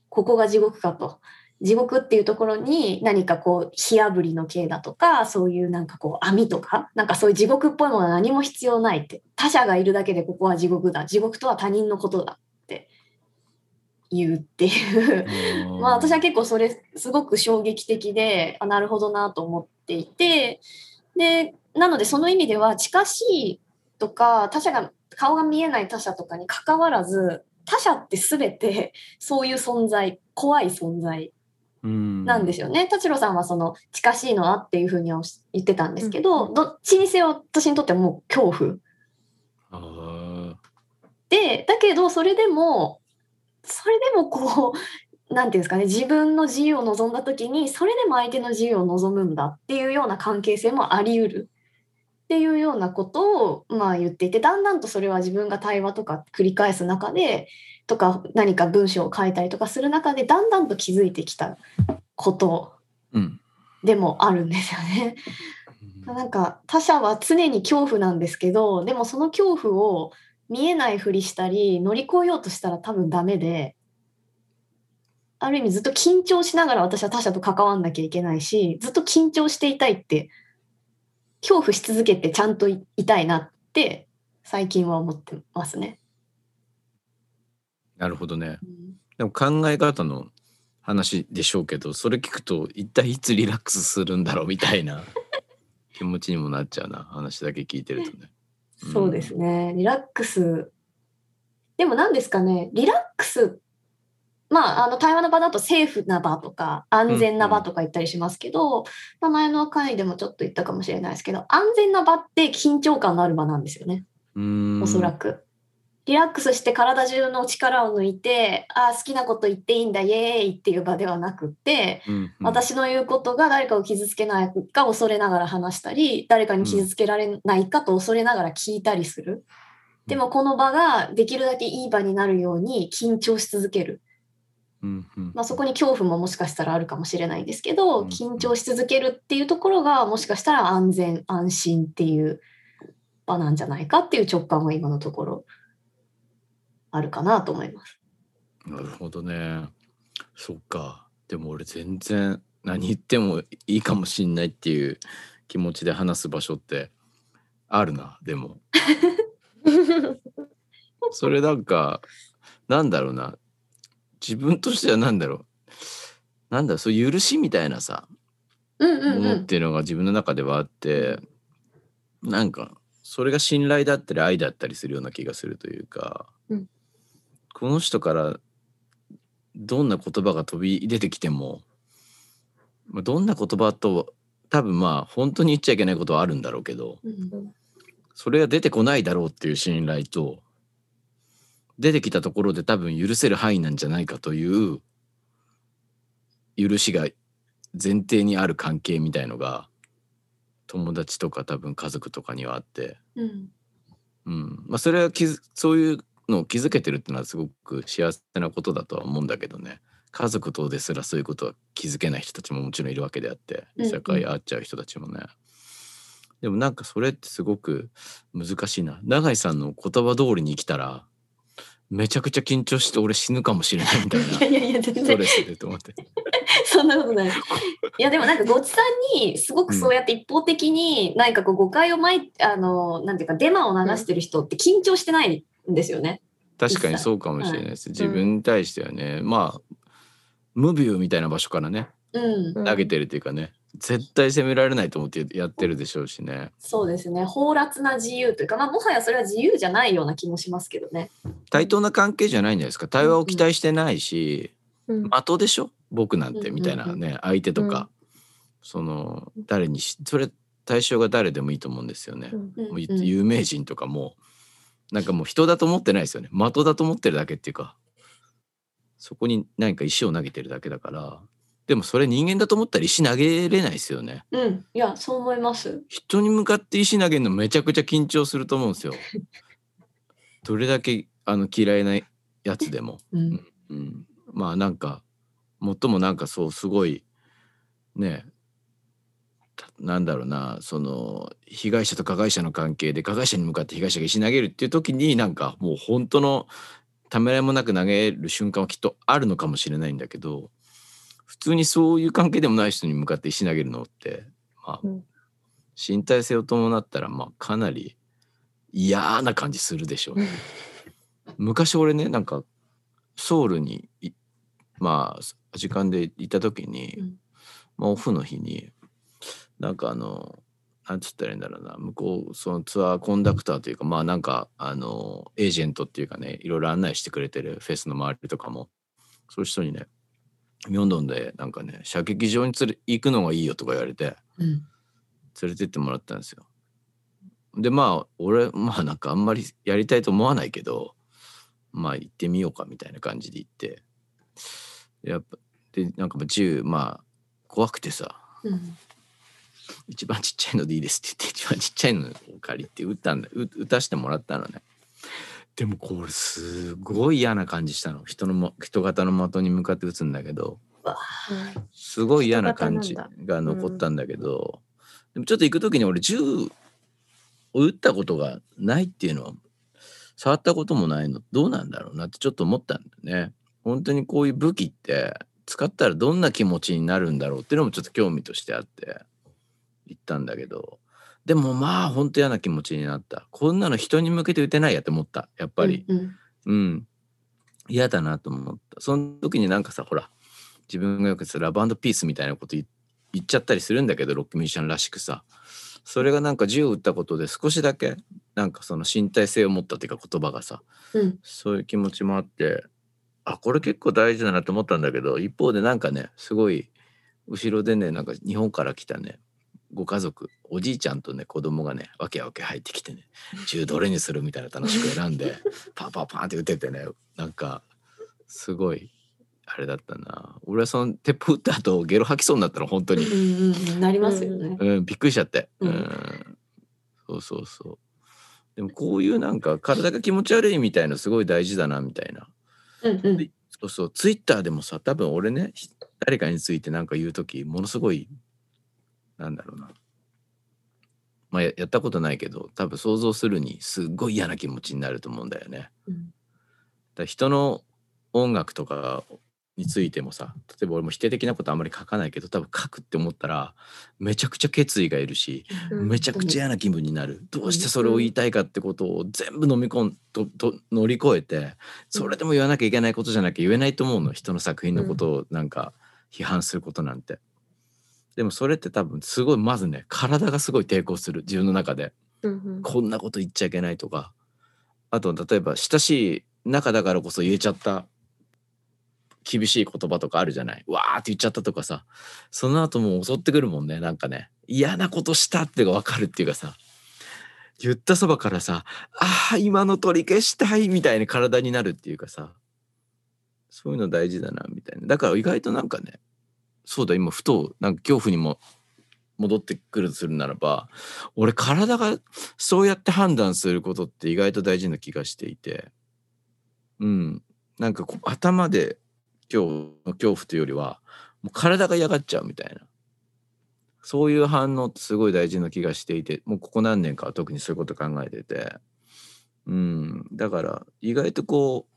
ここが地獄かと地獄っていうところに何かこう火あぶりの刑だとかそういうなんかこう網とかなんかそういう地獄っぽいものは何も必要ないって。他者がいるだけでここは地獄だ。地獄とは他人のことだって。言うっていう。まあ私は結構それすごく衝撃的であなるほどなと思っていて。でなのでその意味では近しいとか他者が顔が見えない他者とかに関わらず他者って全てそういう存在怖い存在なんですよね。達郎さんはその近しいのはっていうふうには言ってたんですけど、うん、どっちにせよ私にとってはもう恐怖。でだけどそれでもそれでもこう なんていうんですかね自分の自由を望んだ時にそれでも相手の自由を望むんだっていうような関係性もあり得る。っていうようなことをまあ言っていてだんだんとそれは自分が対話とか繰り返す中でとか何か文章を書いたりとかする中でだんだんと気づいてきたことでもあるんですよね。うん、なんか他者は常に恐怖なんですけどでもその恐怖を見えないふりしたり乗り越えようとしたら多分ダメである意味ずっと緊張しながら私は他者と関わんなきゃいけないしずっと緊張していたいって恐怖し続けてちゃんといたいなって最近は思ってますね。なるほどね。でも考え方の話でしょうけどそれ聞くと一体いつリラックスするんだろうみたいな 気持ちにもなっちゃうな話だけ聞いてるとね。そうですね。リラックス。でも何ですかね。リラックス。まあ、あの対話の場だとセーフな場とか安全な場とか言ったりしますけど、うんうん、前の回でもちょっと言ったかもしれないですけど安全な場って緊張感のある場なんですよね。おそらく。リラックスして体中の力を抜いて、ああ、好きなこと言っていいんだ、イエーイっていう場ではなくって、うんうん、私の言うことが誰かを傷つけないか恐れながら話したり、誰かに傷つけられないかと恐れながら聞いたりする。でもこの場ができるだけいい場になるように緊張し続ける。うんうん、まあ、そこに恐怖ももしかしたらあるかもしれないですけど、緊張し続けるっていうところがもしかしたら安全安心っていう場なんじゃないかっていう直感は今のところあるかなと思います。なるほどね。そっか。でも俺全然何言ってもいいかもしんないっていう気持ちで話す場所ってあるな、でも。それなんか、なんだろうな。自分としては何だろう。なんだろう、そういう許しみたいなさ、うんうんうん、ものっていうのが自分の中ではあって、なんか、それが信頼だったり愛だったりするような気がするというか、うんこの人からどんな言葉が飛び出てきてもどんな言葉と多分まあ本当に言っちゃいけないことはあるんだろうけど、うん、それが出てこないだろうっていう信頼と出てきたところで多分許せる範囲なんじゃないかという許しが前提にある関係みたいのが友達とか多分家族とかにはあって、うん、うん、まあそれはそういうのを気づけてるっていうのはすごく幸せなことだとは思うんだけどね。家族とですらそういうことは気づけない人たちももちろんいるわけであって社会会っちゃう人たちもね、うんうん、でもなんかそれってすごく難しいな。永井さんの言葉通りに生きたらめちゃくちゃ緊張して俺死ぬかもしれないみたいな いやいや全然。ストレスでと思って。そんなことない。いやでもなんかごちさんにすごくそうやって一方的に何かこう誤解をまいあのなんていうかデマを流してる人って緊張してないんですよね。確かにそうかもしれないです。はい、自分に対してはね、うん、まあ無ビューみたいな場所からね、うん、投げてるっていうかね。絶対責められないと思ってやってるでしょうしね。そうですね。放辣な自由というか、まあ、もはやそれは自由じゃないような気もしますけどね。対等な関係じゃないんじゃないですか。対話を期待してないし、うん、的でしょ？僕なんてみたいなね、相手とか、その誰にそれ対象が誰でもいいと思うんですよね。もう有名人とかもなんかもう人だと思ってないですよね。的だと思ってるだけっていうか。そこに何か石を投げてるだけだから。でもそれ人間だと思ったら石投げれないですよね。うん。いやそう思います。人に向かって石投げるのめちゃくちゃ緊張すると思うんですよ。どれだけあの嫌いなやつでも、うん、うん、まあなんかもっともなんかそうすごいねなんだろうなその被害者と加害者の関係で加害者に向かって被害者が石投げるっていう時になんかもう本当のためらいもなく投げる瞬間はきっとあるのかもしれないんだけど普通にそういう関係でもない人に向かって石投げるのって、まあ、うん。身体性を伴ったら、まあ、かなり嫌な感じするでしょうね。昔俺ねなんかソウルにいまあ時間で行った時に、うん。まあ、オフの日になんかあのなんつったらいいんだろうな。向こうそのツアーコンダクターというかまあなんかあのエージェントっていうかねいろいろ案内してくれてるフェスの周りとかも。そういう人にねミョンドンでなんかね射撃場に連れ行くのがいいよとか言われてうん連れてってもらったんですよ。でまあ俺まあなんかあんまりやりたいと思わないけどまあ行ってみようかみたいな感じで行って。やっぱでなんか銃まあ怖くてさ。うん。一番ちっちゃいのでいいですって言って一番ちっちゃいのを借りて撃ったんだ。う撃たしてもらったのね。でもこれすごい嫌な感じしたの。人のも人型の的に向かって撃つんだけど。すごい嫌な感じが残ったんだけど、でもちょっと行く時に俺銃を撃ったことがないっていうのは触ったこともないの。どうなんだろうなってちょっと思ったんだよね。本当にこういう武器って使ったらどんな気持ちになるんだろうっていうのもちょっと興味としてあって行ったんだけどでもまあ本当嫌な気持ちになったこんなの人に向けて撃てないやって思ったやっぱり。うんうん。嫌だなと思った。その時になんかさ、ほら、自分がよくさ、ラブピースみたいなこと言言っちゃったりするんだけど、ロックミュージシャンらしくさ。それがなんか銃を撃ったことで少しだけ、なんかその身体性を持ったっていうか言葉がさ、うんそういう気持ちもあって、あ、これ結構大事だなと思ったんだけど、一方でなんかね、すごい、後ろでね、なんか日本から来たね、ご家族、おじいちゃんとね、子供がね、わけわけ入ってきてね、銃どれにするみたいな楽しく選んで、パンパンパンって撃ててね、なんか、すごい、あれだったな。俺はその鉄砲撃った後、ゲロ吐きそうになったの、本当に。うんなりますよね。うん、びっくりしちゃって。ううんん。そうそうそう。でもこういうなんか体が気持ち悪いみたいのすごい大事だなみたいな。うんうんでそうそう、ツイッターでもさ、多分俺ね、ひ誰かについてなんか言うとき、ものすごい、なんだろうな。まあややったことないけど、多分想像するにすっごい嫌な気持ちになると思うんだよね。うんだ人の音楽とかについてもさ例えば俺も否定的なことあんまり書かないけど多分書くって思ったらめちゃくちゃ決意がいるしうんめちゃくちゃ嫌な気分になるどうしてそれを言いたいかってことを全部飲み込んとと乗り越えてそれでも言わなきゃいけないことじゃなきゃ言えないと思うの人の作品のことをなんか批判することなんて。でもそれって多分すごいまずね体がすごい抵抗する。自分の中で。うんうん。こんなこと言っちゃいけないとか。あと例えば親しい仲だからこそ言えちゃった。厳しい言葉とかあるじゃない。わーって言っちゃったとかさ。その後もう襲ってくるもんねなんかね。嫌なことしたっていうか分かるっていうかさ。言ったそばからさあー今の取り消したいみたいな体になるっていうかさ。そういうの大事だなみたいな。だから意外となんかねそうだ今ふとなんか恐怖にも戻ってくるとするならば俺体がそうやって判断することって意外と大事な気がしていて。うん。なんかこう頭で今日の恐怖というよりはもう体が嫌がっちゃうみたいな。そういう反応ってすごい大事な気がしていてもうここ何年かは特にそういうこと考えてて。うん。だから意外とこう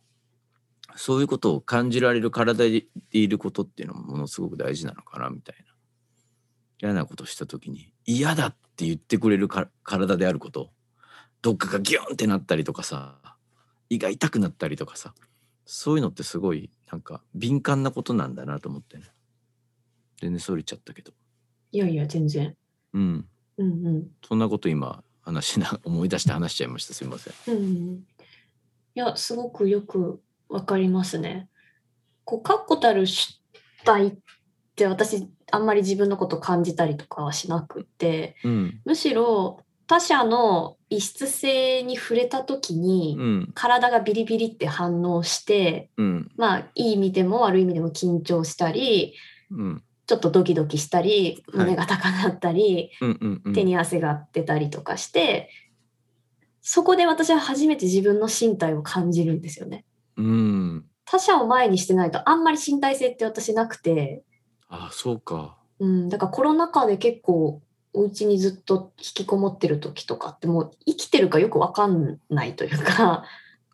そういうことを感じられる体でいることっていうのもものすごく大事なのかなみたいな。嫌なことした時に嫌だって言ってくれるか体であること。どっかがギュンってなったりとかさ胃が痛くなったりとかさ。そういうのってすごいなんか敏感なことなんだなと思ってね。全然それちゃったけど。いやいや、全然。うん。うんうん。そんなこと今話しな思い出して話しちゃいました。すいませんうん、いや、すごくよくわかりますね。こう、確固たる主体って私、あんまり自分のこと感じたりとかはしなくって、うん。むしろ他者の異質性に触れた時に、うん。体がビリビリって反応して、うん。まあ、いい意味でも悪い意味でも緊張したり、うん。ちょっとドキドキしたり、はい。胸が高鳴ったり、うんうんうん。手に汗が出たりとかして、そこで私は初めて自分の身体を感じるんですよね。うん。他者を前にしてないとあんまり身体性って私なくて、あそうか。うん、だからコロナ禍で結構お家にずっと引きこもってる時とかってもう生きてるかよくわかんないというか、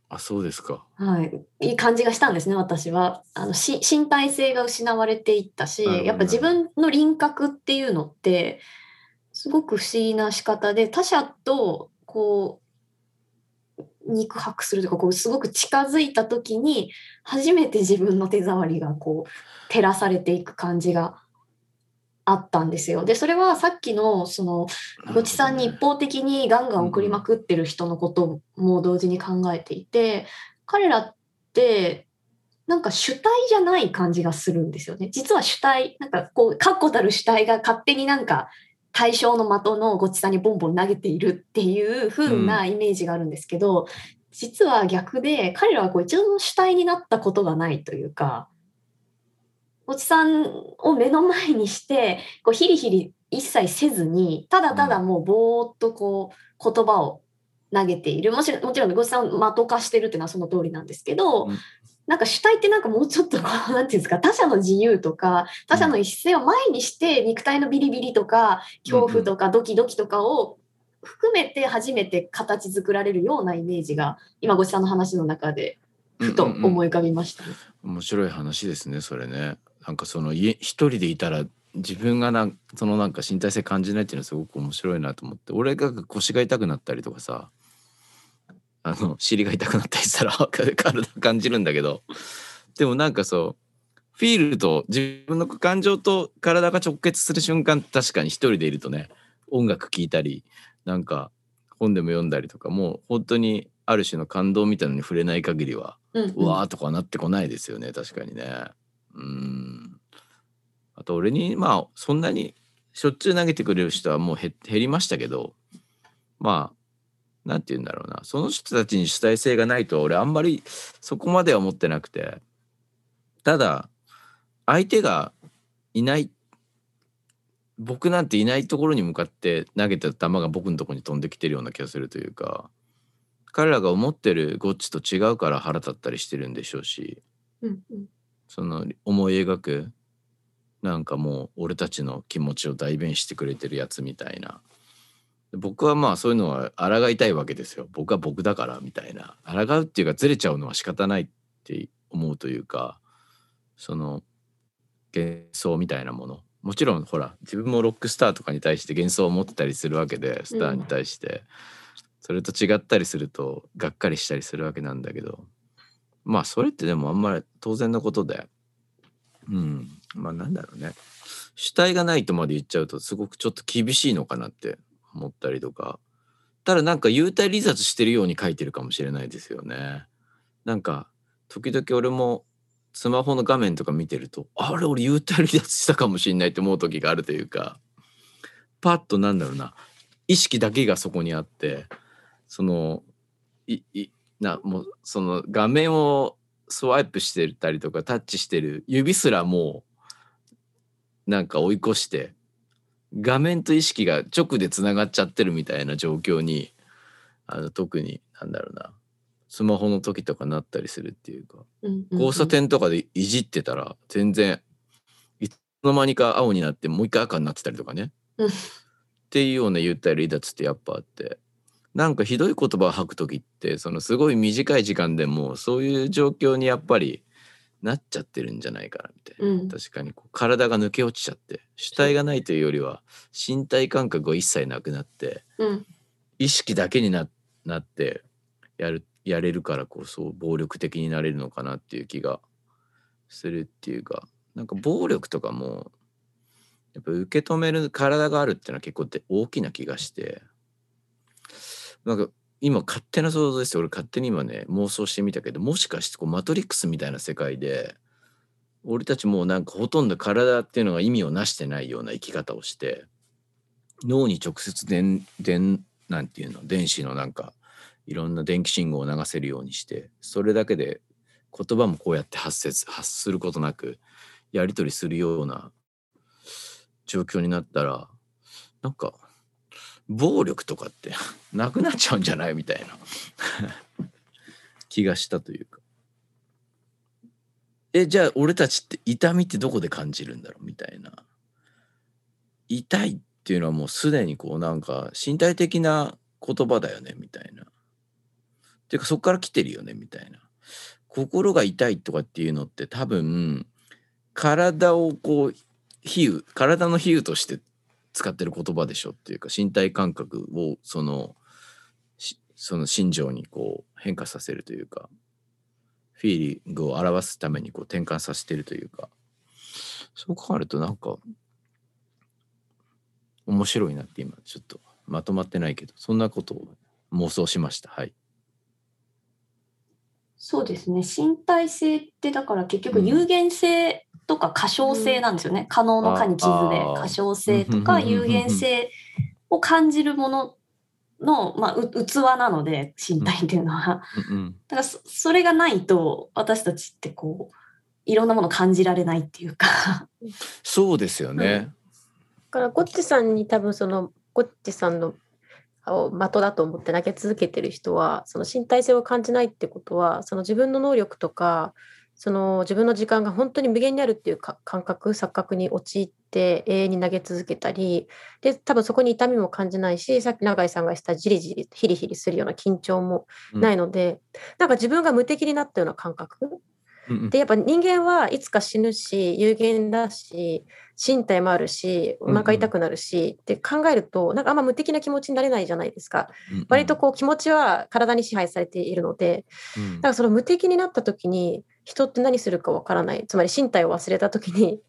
あ、そうですか。はい、いい感じがしたんですね、私は。あのし身体性が失われていったし、やっぱ自分の輪郭っていうのって、すごく不思議な仕方で、他者とこう、肉薄するとか、こうすごく近づいた時に、初めて自分の手触りがこう、照らされていく感じがあったんですよ。で、それはさっきの、その、ごちさんに一方的にガンガン送りまくってる人のことも同時に考えていて、彼らって、なんか主体じゃない感じがするんですよね。実は主体、なんかこう、確固たる主体が勝手になんか対象の的のごちさんにボンボン投げているっていう風なイメージがあるんですけど、実は逆で、彼らはこう一度も主体になったことがないというか、ごちさんを目の前にして、こうヒリヒリ一切せずに、ただただもうぼーっとこう言葉を投げている。もちろん、もちろんごちさんを的化してるっていうのはその通りなんですけど、うんなんか主体ってなんかもうちょっとこう、なんていうんですか、他者の自由とか、他者の一斉を前にして肉体のビリビリとか、恐怖とかドキドキとかを含めて初めて形作られるようなイメージが、今ごちさんの話の中でふとうんうんうん思い浮かびましたね。面白い話ですねそれねなんかその家一人でいたら自分がなんそのなんか身体性感じないっていうのはすごく面白いなと思って俺が腰が痛くなったりとかさあの尻が痛くなったりしたら 体感じるんだけど。でもなんかそうフィールと自分の感情と体が直結する瞬間確かに一人でいるとね音楽聴いたりなんか本でも読んだりとかもう本当にある種の感動みたいなのに触れない限りはうん、うわーとかなってこないですよね確かにね。うん。あと俺にまあそんなにしょっちゅう投げてくれる人はもう減減りましたけどまあなんて言うんだろうな。その人たちに主体性がないとは俺あんまりそこまでは思ってなくて。ただ相手がいない僕なんていないところに向かって投げた球が僕のところに飛んできてるような気がするというか彼らが思ってるゴッチと違うから腹立ったりしてるんでしょうしうんうん。その思い描くなんかもう俺たちの気持ちを代弁してくれてるやつみたいな僕はまあそういうのは抗いたいわけですよ。僕は僕だからみたいな。抗うっていうかずれちゃうのは仕方ないって思うというかその幻想みたいなもの。もちろんほら自分もロックスターとかに対して幻想を持ってたりするわけでスターに対して、それと違ったりするとがっかりしたりするわけなんだけど。まあそれってでもあんまり当然のことで。うん。まあなんだろうね。主体がないとまで言っちゃうとすごくちょっと厳しいのかなって思ったりとか。ただなんか幽体離脱してるように書いてるかもしれないですよね。なんか時々俺もスマホの画面とか見てるとあれ俺幽体離脱したかもしれないって思う時があるというか。パッとなんだろうな。意識だけがそこにあってそのいいなもうその画面をスワイプしてたりとかタッチしてる指すらもうなんか追い越して画面と意識が直でつながっちゃってるみたいな状況にあの特になんだろうな。スマホの時とかなったりするっていうか。うんうんうん。交差点とかでいじってたら全然いつの間にか青になってもう一回赤になってたりとかね。うん。っていうような言ったり離脱ってやっぱあって。なんかひどい言葉を吐く時ってそのすごい短い時間でもそういう状況にやっぱりなっちゃってるんじゃないかなみたいな、うん。確かにこう体が抜け落ちちゃって主体がないというよりは身体感覚が一切なくなってうん。意識だけにななってやるやれるからこそ暴力的になれるのかなっていう気がするっていうかなんか暴力とかもやっぱ受け止める体があるっていうのは結構で大きな気がしてなんか今勝手な想像ですよ俺勝手に今ね妄想してみたけどもしかしてこうマトリックスみたいな世界で俺たちもうなんかほとんど体っていうのが意味をなしてないような生き方をして脳に直接電電なんていうの電子のなんかいろんな電気信号を流せるようにしてそれだけで言葉もこうやって発せず発することなくやり取りするような状況になったらなんか暴力とかって なくなっちゃうんじゃないみたいな。気がしたというか。えじゃあ俺たちって痛みってどこで感じるんだろうみたいな。痛いっていうのはもうすでにこうなんか身体的な言葉だよねみたいな。っていうかそこから来てるよねみたいな。心が痛いとかっていうのって多分体をこう比喩体の比喩として使ってる言葉でしょっていうか身体感覚をそのしその心情にこう変化させるというかフィーリングを表すためにこう転換させてるというかそう考えるとなんか面白いなって今ちょっとまとまってないけどそんなことを妄想しましたはい。そうですね。身体性ってだから結局有限性とか可象性なんですよね。可能の可に傷で可象性とかうん有限性を感じるものの、まあ、う器なので身体っていうのは。うんうんだからそそれがないと私たちってこういろんなもの感じられないっていうか。そうですよね。だからゴッチさんに多分そのゴッチさんのを的だと思って投げ続けてる人はその身体性を感じないってことはその自分の能力とかその自分の時間が本当に無限にあるっていうか感覚錯覚に陥って永遠に投げ続けたりで多分そこに痛みも感じないしさっき永井さんがしたじりじりヒリヒリするような緊張もないので、なんか自分が無敵になったような感覚。うんうん。でやっぱ人間はいつか死ぬし有限だし身体もあるしお腹痛くなるし、って考えるとなんかあんま無敵な気持ちになれないじゃないですか。割とこう気持ちは体に支配されているのでうん。だからその無敵になった時に人って何するかわからない。つまり身体を忘れた時に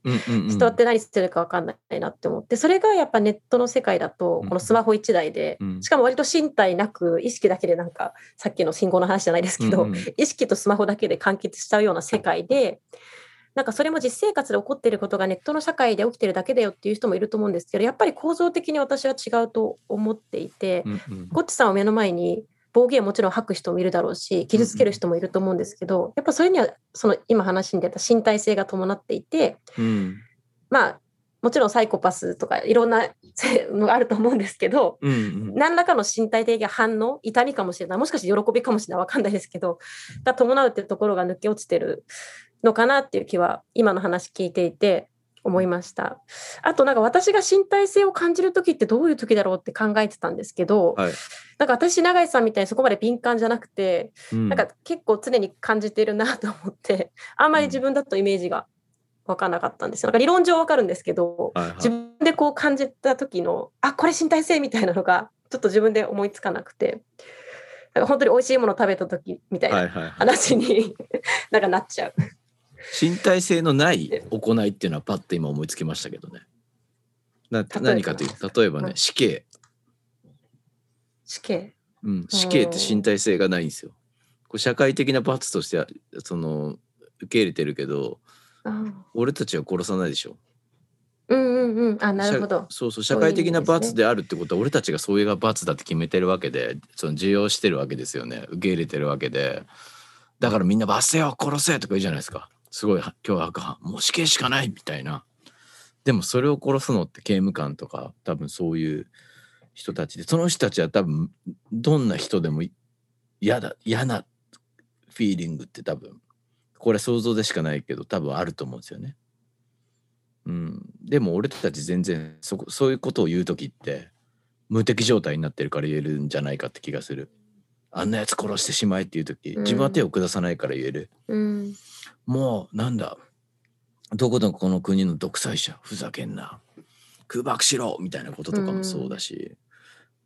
人って何するかわかんないなって思ってそれがやっぱネットの世界だとうんこのスマホ1台でうん。しかも割と身体なく意識だけでなんかさっきの信号の話じゃないですけど、意識とスマホだけで完結しちゃうような世界でなんかそれも実生活で起こっていることがネットの社会で起きてるだけだよっていう人もいると思うんですけどやっぱり構造的に私は違うと思っていて、うんうんゴッチさんを目の前に暴言もちろん吐く人もいるだろうし傷つける人もいると思うんですけど、やっぱそれにはその今話に出た身体性が伴っていてうん。まあもちろんサイコパスとかいろんなのが あると思うんですけどうんうん。何らかの身体的な反応痛みかもしれない。もしかして喜びかもしれない。わかんないですけど。が伴うっていうところが抜け落ちてるのかなっていう気は今の話聞いていて思いました。あとなんか私が身体性を感じる時ってどういう時だろうって考えてたんですけど、はい。なんか私永井さんみたいにそこまで敏感じゃなくて、うん。なんか結構常に感じてるなと思ってあんまり自分だとイメージが分からなかったんですよ。なんか理論上分かるんですけど、はいはい。自分でこう感じた時のあこれ身体性みたいなのがちょっと自分で思いつかなくてなんか本当に美味しいもの食べた時みたいな話に なんかなっちゃう。身体性のない行いっていうのはパッと今思いつきましたけどね。なば？何かというと例えばねうん。死刑、死刑？うん、死刑って身体性がないんですよ。こう社会的な罰としてはその受け入れてるけどあ俺たちは殺さないでしょ。うんうんうん。あなるほど。社そうそう社会的な罰であるってことは俺たちがそれが罰だって決めてるわけでその受容してるわけですよね。受け入れてるわけで。だからみんな罰せよ殺せとか言うじゃないですか。すごい脅迫犯。もう死刑しかないみたいな。でもそれを殺すのって刑務官とか多分そういう人たちで。その人たちは多分どんな人でも嫌だ嫌なフィーリングって多分これ想像でしかないけど多分あると思うんですよね。うん、でも俺たち全然そこそういうことを言う時って無敵状態になってるから言えるんじゃないかって気がする。あんなやつ殺してしまえっていう時うん。自分は手を下さないから言える。うん。もうなんだどこのこの国の独裁者ふざけんな。空爆しろみたいなこととかもそうだし、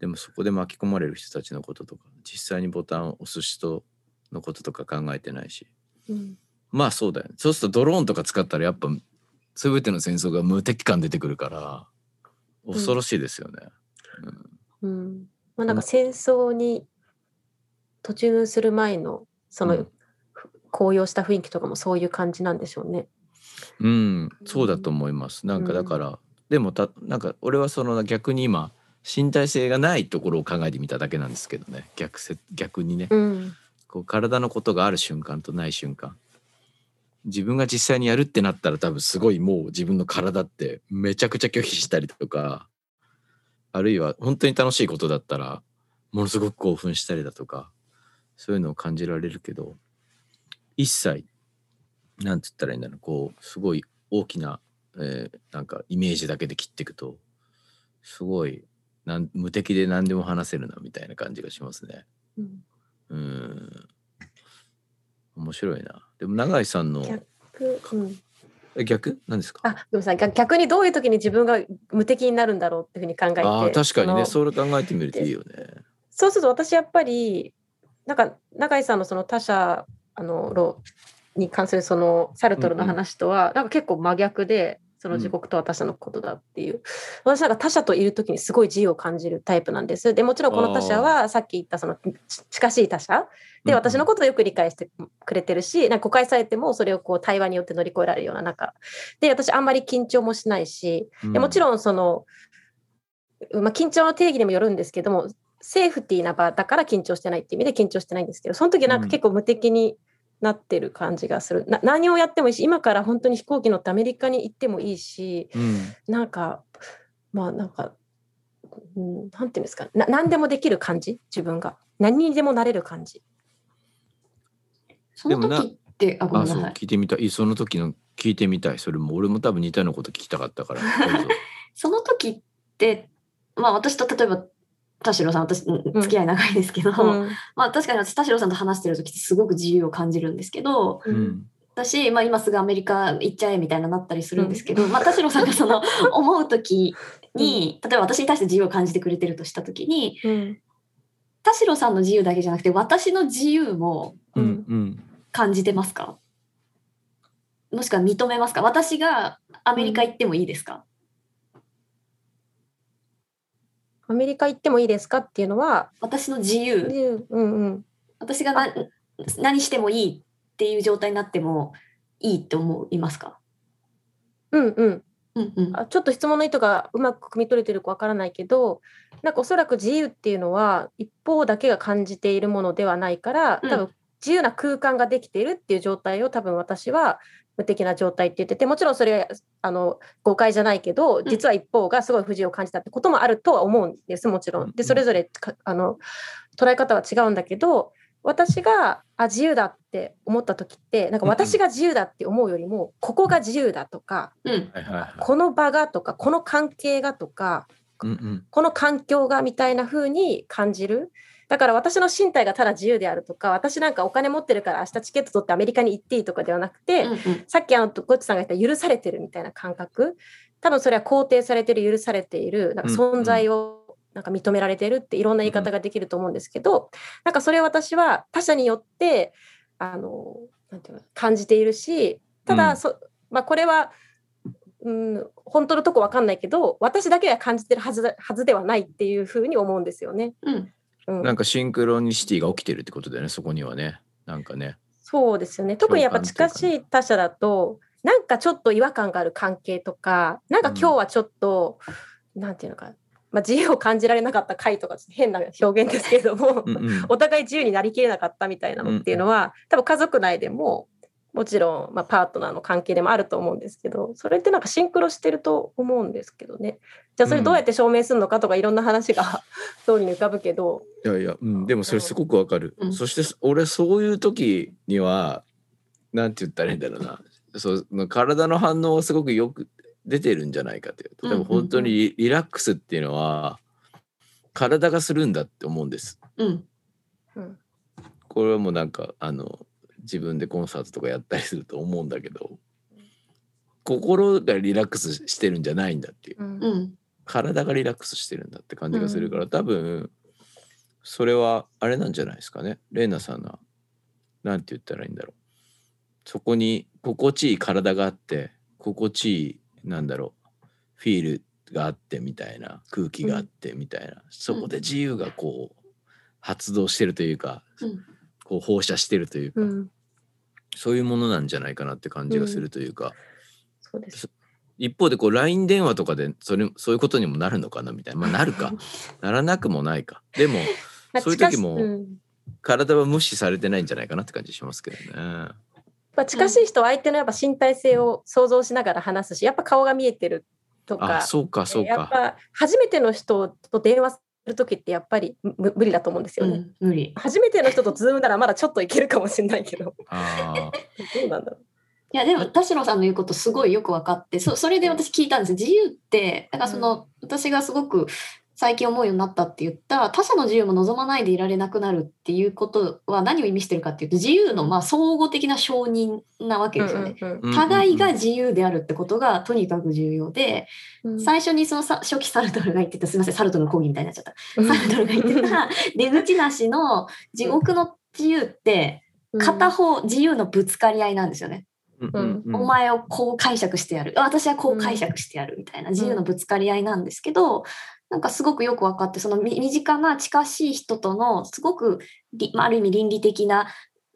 でもそこで巻き込まれる人たちのこととか実際にボタンを押す人のこととか考えてないしうん。まあそうだよね。そうするとドローンとか使ったらやっぱ全ての戦争が無敵感出てくるから恐ろしいですよね。うん。まあ、なんか戦争に突入する前のその、うん。高揚した雰囲気とかもそういう感じなんでしょうね。うん、そうだと思います。なんかだから、でもたなんか俺はその逆に今身体性がないところを考えてみただけなんですけどね。逆せ逆にね、うんこう体のことがある瞬間とない瞬間自分が実際にやるってなったら多分すごいもう自分の体ってめちゃくちゃ拒否したりとかあるいは本当に楽しいことだったらものすごく興奮したりだとかそういうのを感じられるけど一切なんつったらいいんだろうこうすごい大きな、えーなんかイメージだけで切っていくとすごいなん無敵で何でも話せるなみたいな感じがしますね。うんうん。面白いな。でも永井さんの逆？うん、え逆？なんですか？あごめんなさい逆逆にどういう時に自分が無敵になるんだろうっていうふうに考えてああ確かにねそれ考えてみるといいよね。そうすると私やっぱりなんか永井さんのその他者あのろに関するそのサルトルの話とは、なんか結構真逆でその自国と他者のことだっていう、私なんか他者といる時にすごい自由を感じるタイプなんです。でもちろんこの他者はさっき言ったそのち近しい他者。でうん私のことをよく理解してくれてるしなんか誤解されてもそれをこう対話によって乗り越えられるような中で私あんまり緊張もしないしでもちん。ろんその、まあ、緊張の定義にもよるんですけどもセーフティーな場だから緊張してないっていう意味で緊張してないんですけどその時なんか結構無敵になってる感じがする、な何をやってもいいし今から本当に飛行機乗ってアメリカに行ってもいいしうん。なんかまあなんか、うん、なんていうんですかな何でもできる感じ？自分が。何にでもなれる感じ？その時って、あ、ごめあそうんなさい。聞いてみたい。その時の聞いてみたい。それも俺も多分似たようなこと聞きたかったから。その時って、まあ私と例えば、田代さん、私、うん。付き合い長いですけど、うん。まあ確かに私、田代さんと話してる時ってすごく自由を感じるんですけど、ううん。ん私、まあ今すぐアメリカ行っちゃえみたいななったりするんですけど、まあ田代さんがその 思う時に、例えば私に対して自由を感じてくれてるとした時に、うん。田代さんの自由だけじゃなくて、私の自由もうんうん。感じてますか？もしくは認めますか？私がアメリカ行ってもいいですか、アメリカ行ってもいいですかっていうのは、私の自由、自由。うんうん、私がな何してもいいっていう状態になってもいいって思いますか？うんうん。うんうん。あちょっと質問の意図がうまく汲み取れてるかわからないけどなんかおそらく自由っていうのは一方だけが感じているものではないからうん。多分自由な空間ができているっていう状態を多分私は無敵な状態って言っててもちろんそれあの誤解じゃないけどん。実は一方がすごい不自由を感じたってこともあるとは思うんですもちろうん。ん。でそれぞれかあの捉え方は違うんだけど私があ自由だって思った時ってなんか私が自由だって思うよりもここが自由だとかうん。この場がとかこの関係がとかうんうん。この環境がみたいな風に感じるだから私の身体がただ自由であるとか私なんかお金持ってるから明日チケット取ってアメリカに行っていいとかではなくて、うんうん。さっきあのゴッチさんが言った許されてるみたいな感覚。多分それは肯定されてる許されているなんか存在をなんか認められてるっていろんな言い方ができると思うんですけど、なんかそれを私は他者によってあのなんていうの感じているしただ、うん。そまあ、これは、うん、本当のとこわかんないけど私だけが感じてるはずだはずではないっていうふうに思うんですよね。うんうんなんかシンクロニシティが起きてるってことだよねそこにはね。なんかね。そうですよね。特にやっぱ近しい他者だと、なんかちょっと違和感がある関係とか、なんか今日はちょっと、なんていうのか、まあ、自由を感じられなかった回とか、変な表現ですけれども、うんうんお互い自由になりきれなかったみたいなのっていうのは、多分家族内でも、もちろん、まあ、パートナーの関係でもあると思うんですけど、それってなんかシンクロしてると思うんですけどね。じゃあそれどうやって証明するのかとかいろんな話が通りに浮かぶけど、いやいや、うん、でもそれすごくわかる。うんそして俺そういう時にはなんて言ったらいいんだろうな。そう体の反応はすごくよく出てるんじゃないかという。うんうんうん例えば本当にリリラックスっていうのは体がするんだって思うんです。うんうんこれはもうなんかあの自分でコンサートとかやったりすると思うんだけど心がリラックスしてるんじゃないんだっていう。うん。うん。体がリラックスしてるんだって感じがするから、多分それはあれなんじゃないですかね。レイナさんはなんて言ったらいいんだろう。そこに心地いい体があって心地いいなんだろうフィールがあってみたいな空気があってみたいな、そこで自由がこう発動してるというか、うんこう放射してるというか、うん、そういうものなんじゃないかなって感じがするというか、そうです。一方でこう LINE 電話とかでそれそういうことにもなるのかなみたいな。まあなるか。ならなくもないか。でもまあそういう時も体は無視されてないんじゃないかなって感じしますけどね。まあ、近しい人は相手のやっぱ身体性を想像しながら話すし、やっぱ顔が見えてるとか、あそうかそうか。やっぱ初めての人と電話するときってやっぱりむ無理だと思うんですよね。うん無理。初めての人とズームならまだちょっといけるかもしれないけど、あ どうなんだろいやでも田代さんの言うことすごいよく分かってそそれで私聞いたんですよ。自由ってだからその、私がすごく最近思うようになったって言った他者の自由も望まないでいられなくなるっていうことは何を意味してるかっていうと自由のまあ総合的な承認なわけですよね。互いが自由であるってことがとにかく重要で、うん最初にそのさ初期サルトルが言ってた、すみません、サルトルの講義みたいになっちゃった。うんサルトルが言ってた出口なしの地獄の自由って片方自由のぶつかり合いなんですよね。うんうんお前をこう解釈してやる。あ私はこう解釈してやるみたいな自由のぶつかり合いなんですけど、なんかすごくよく分かって、そのみ身近な近しい人とのすごくり、まあ、ある意味倫理的な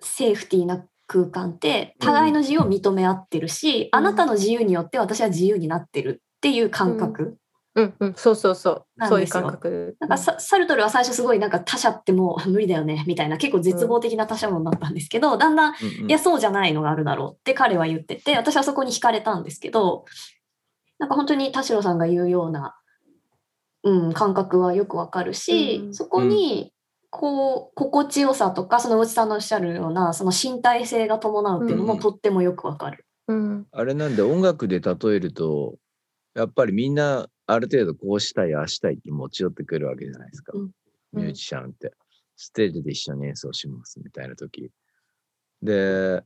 セーフティーな空間って互いの自由を認め合ってるし、うん。あなたの自由によって私は自由になってるっていう感覚。うん。うん、そうそうそう。そういう感覚。なんかササルトルは最初すごいなんか他者ってもう無理だよねみたいな結構絶望的な他者論だったんですけど、だんだん。いや、そうじゃないのがあるだろうって彼は言ってて、私はそこに惹かれたんですけど、なんか本当に田代さんが言うような、うん、感覚はよくわかるし、うんそこに、こう、心地よさとか、その内さんのおっしゃるような、その身体性が伴うっていうのうんもとってもよくわかる。うんあれなんで音楽で例えると、やっぱりみんなある程度こうしたい、ああしたいって持ち寄ってくるわけじゃないですか。うんミュージシャンって。ステージで一緒に演奏しますみたいな時。で、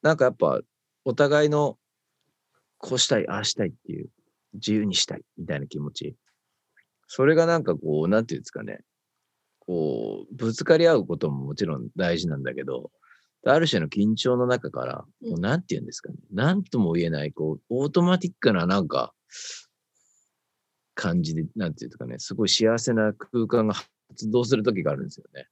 なんかやっぱお互いのこうしたい、ああしたいっていう、自由にしたいみたいな気持ち。それがなんかこう、なんていうんですかね。こう、ぶつかり合うことももちろん大事なんだけど、ある種の緊張の中から、うんこうなんていうんですかね。なんとも言えない、こう、オートマティックななんか、感じで、なんていうんですかね。すごい幸せな空間が発動する時があるんですよね。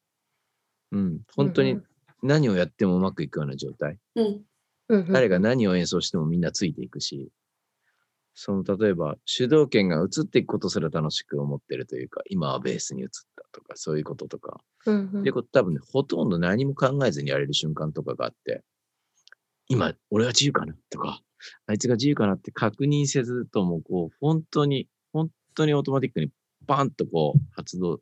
うん。本当にうん何をやってもうまくいくような状態。うん誰が何を演奏してもみんなついていくし、その例えば主導権が移っていくことすら楽しく思ってるというか、今はベースに移ったとか、そういうこととか、うんうん。っていうこと多分ね、ほとんど何も考えずにやれる瞬間とかがあって、今、俺は自由かなとか、あいつが自由かなって確認せずとも、こう、本当に、本当にオートマティックにバンとこう、発動、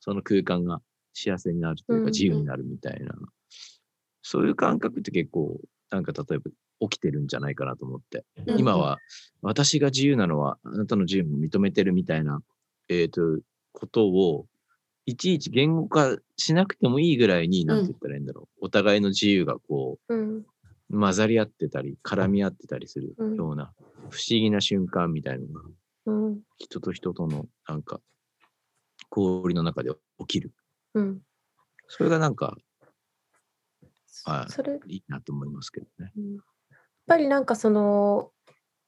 その空間が幸せになるといううんうん。か自由になるみたいな、そういう感覚って結構、なんか例えば起きてるんじゃないかなと思って、うん今は私が自由なのはあなたの自由も認めてるみたいな、えっ、と、ことを、いちいち言語化しなくてもいいぐらいに、なんて言ったらいいんだろう。お互いの自由がこうん。う、混ざり合ってたり、絡み合ってたりするうん。ような、不思議な瞬間みたいなのが、うん。人と人との、なんか、氷の中で起きる。うん。それがなんか、はいいいなと思いますけどね。ぱりなんかその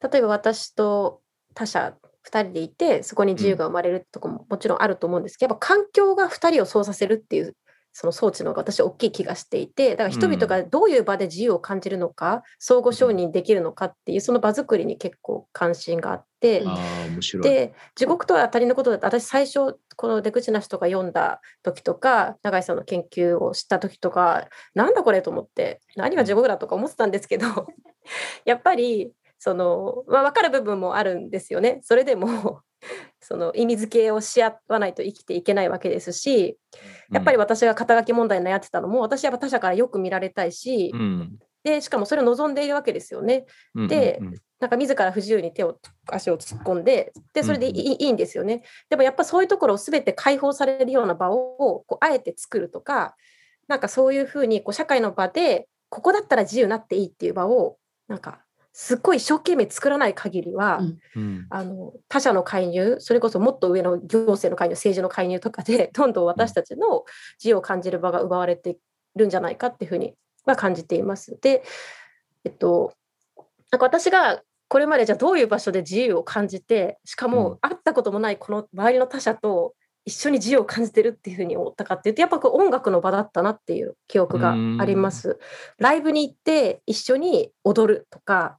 例えば私と他者2人でいてそこに自由が生まれるとこももちろんあると思うんですけどやっぱ環境が2人をそうさせるっていうその装置の方が私は大きい気がしていてだから人々がどういう場で自由を感じるのか、相互承認できるのかっていうその場作りに結構関心があって。で地獄とは当たりのことだと私最初この出口なしとか読んだ時とか永井さんの研究をした時とかなんだこれと思って何が地獄だとか思ってたんですけど やっぱりその、まあ、分かる部分もあるんですよねそれでも その意味付けをし合わないと生きていけないわけですしやっぱり私が肩書き問題に悩んでたのも私はやっぱ他者からよく見られたいし、うん、でしかもそれを望んでいるわけですよね。うん。でうんうんなんか自ら不自由に手を足を突っ込んででそれでいい,、いいんですよね。でもやっぱそういうところを全て解放されるような場をこうあえて作るとかなんかそういうふうにこう社会の場でここだったら自由になっていいっていう場をなんかすっごい一生懸命作らない限りは、うん。うん。あの他者の介入それこそもっと上の行政の介入政治の介入とかで どんどん私たちの自由を感じる場が奪われてるんじゃないかっていうふうには感じています。で、えっと、なんか私がこれまでじゃあどういう場所で自由を感じてしかうん。も会ったこともないこの周りの他者と一緒に自由を感じてるっていうふうに思ったかっていうとやっぱこう音楽の場だったなっていう記憶があります。ライブに行って一緒に踊るとか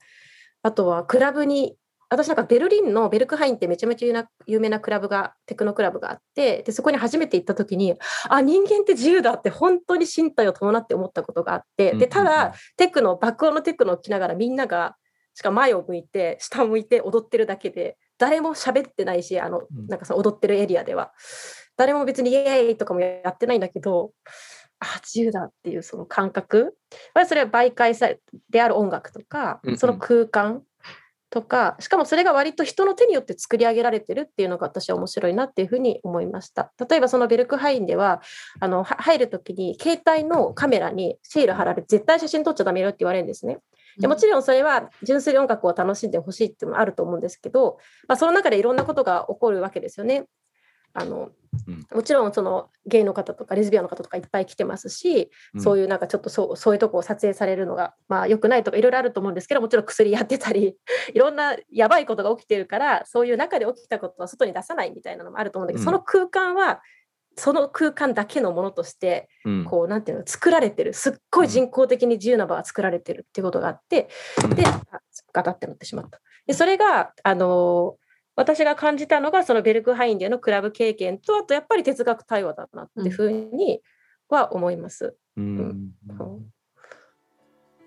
あとはクラブに私なんかベルリンのベルクハインってめちゃめちゃ有名なクラブがテクノクラブがあってでそこに初めて行った時にあ人間って自由だって本当に身体を伴って思ったことがあってでただテクノ爆音のテクノを着ながらみんながしかも前を向いて下を向いて踊ってるだけで誰も喋ってないしあのうんなんかその踊ってるエリアでは誰も別にイエーイとかもやってないんだけどあ自由だっていうその感覚まあそれは媒介さである音楽とかその空間とか、しかもそれが割と人の手によって作り上げられてるっていうのが私は面白いなっていうふうに思いました。例えばそのベルクハインでは、あのは入るときに携帯のカメラにシール貼られて絶対写真撮っちゃダメよって言われるんですね。でもちろんそれは純粋に音楽を楽しんでほしいっていうのもあると思うんですけど、まあ、その中でいろんなことが起こるわけですよね。あのうん。もちろんそのゲイの方とかレズビアンの方とかいっぱい来てますし、うん。そういうなんかちょっとそうそういうとこを撮影されるのがまあ良くないとかいろいろあると思うんですけどもちろん薬やってたり いろんなやばいことが起きてるからそういう中で起きたことは外に出さないみたいなのもあると思うんだけど、うん。その空間はその空間だけのものとしてうんこうなんていうの作られてるすっごい人工的に自由な場が作られてるっていうことがあって、であガタってなってしまった。でそれがあの私が感じたのがそのベルクハインでのクラブ経験とあとやっぱり哲学対話だなっていうふうには思います。うん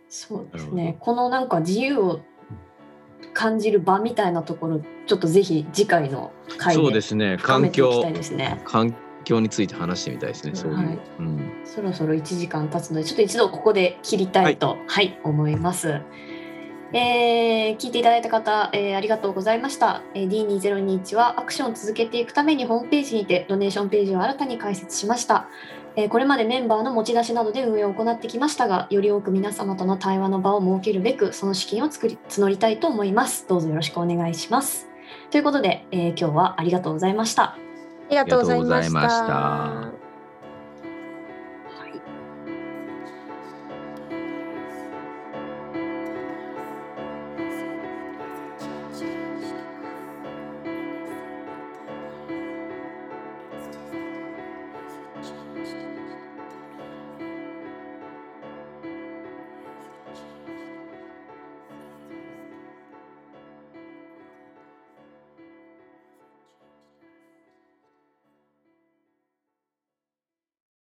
そうですね。このなんか自由を感じる場みたいなところ、ちょっとぜひ次回の回そうでですね。深め環境ていきたい、ですね。環境について話してみたいですね。そういう。はいうん。そろそろ1時間経つので、ちょっと一度ここで切りたいと、はい、思います。えー聞いていただいた方、えーありがとうございました。えー D2021 はアクションを続けていくためにホームページにてドネーションページを新たに開設しました。えーこれまでメンバーの持ち出しなどで運営を行ってきましたが、より多く皆様との対話の場を設けるべく、その資金を作り募りたいと思います。どうぞよろしくお願いします。ということで、えー今日はありがとうございました。ありがとうございました。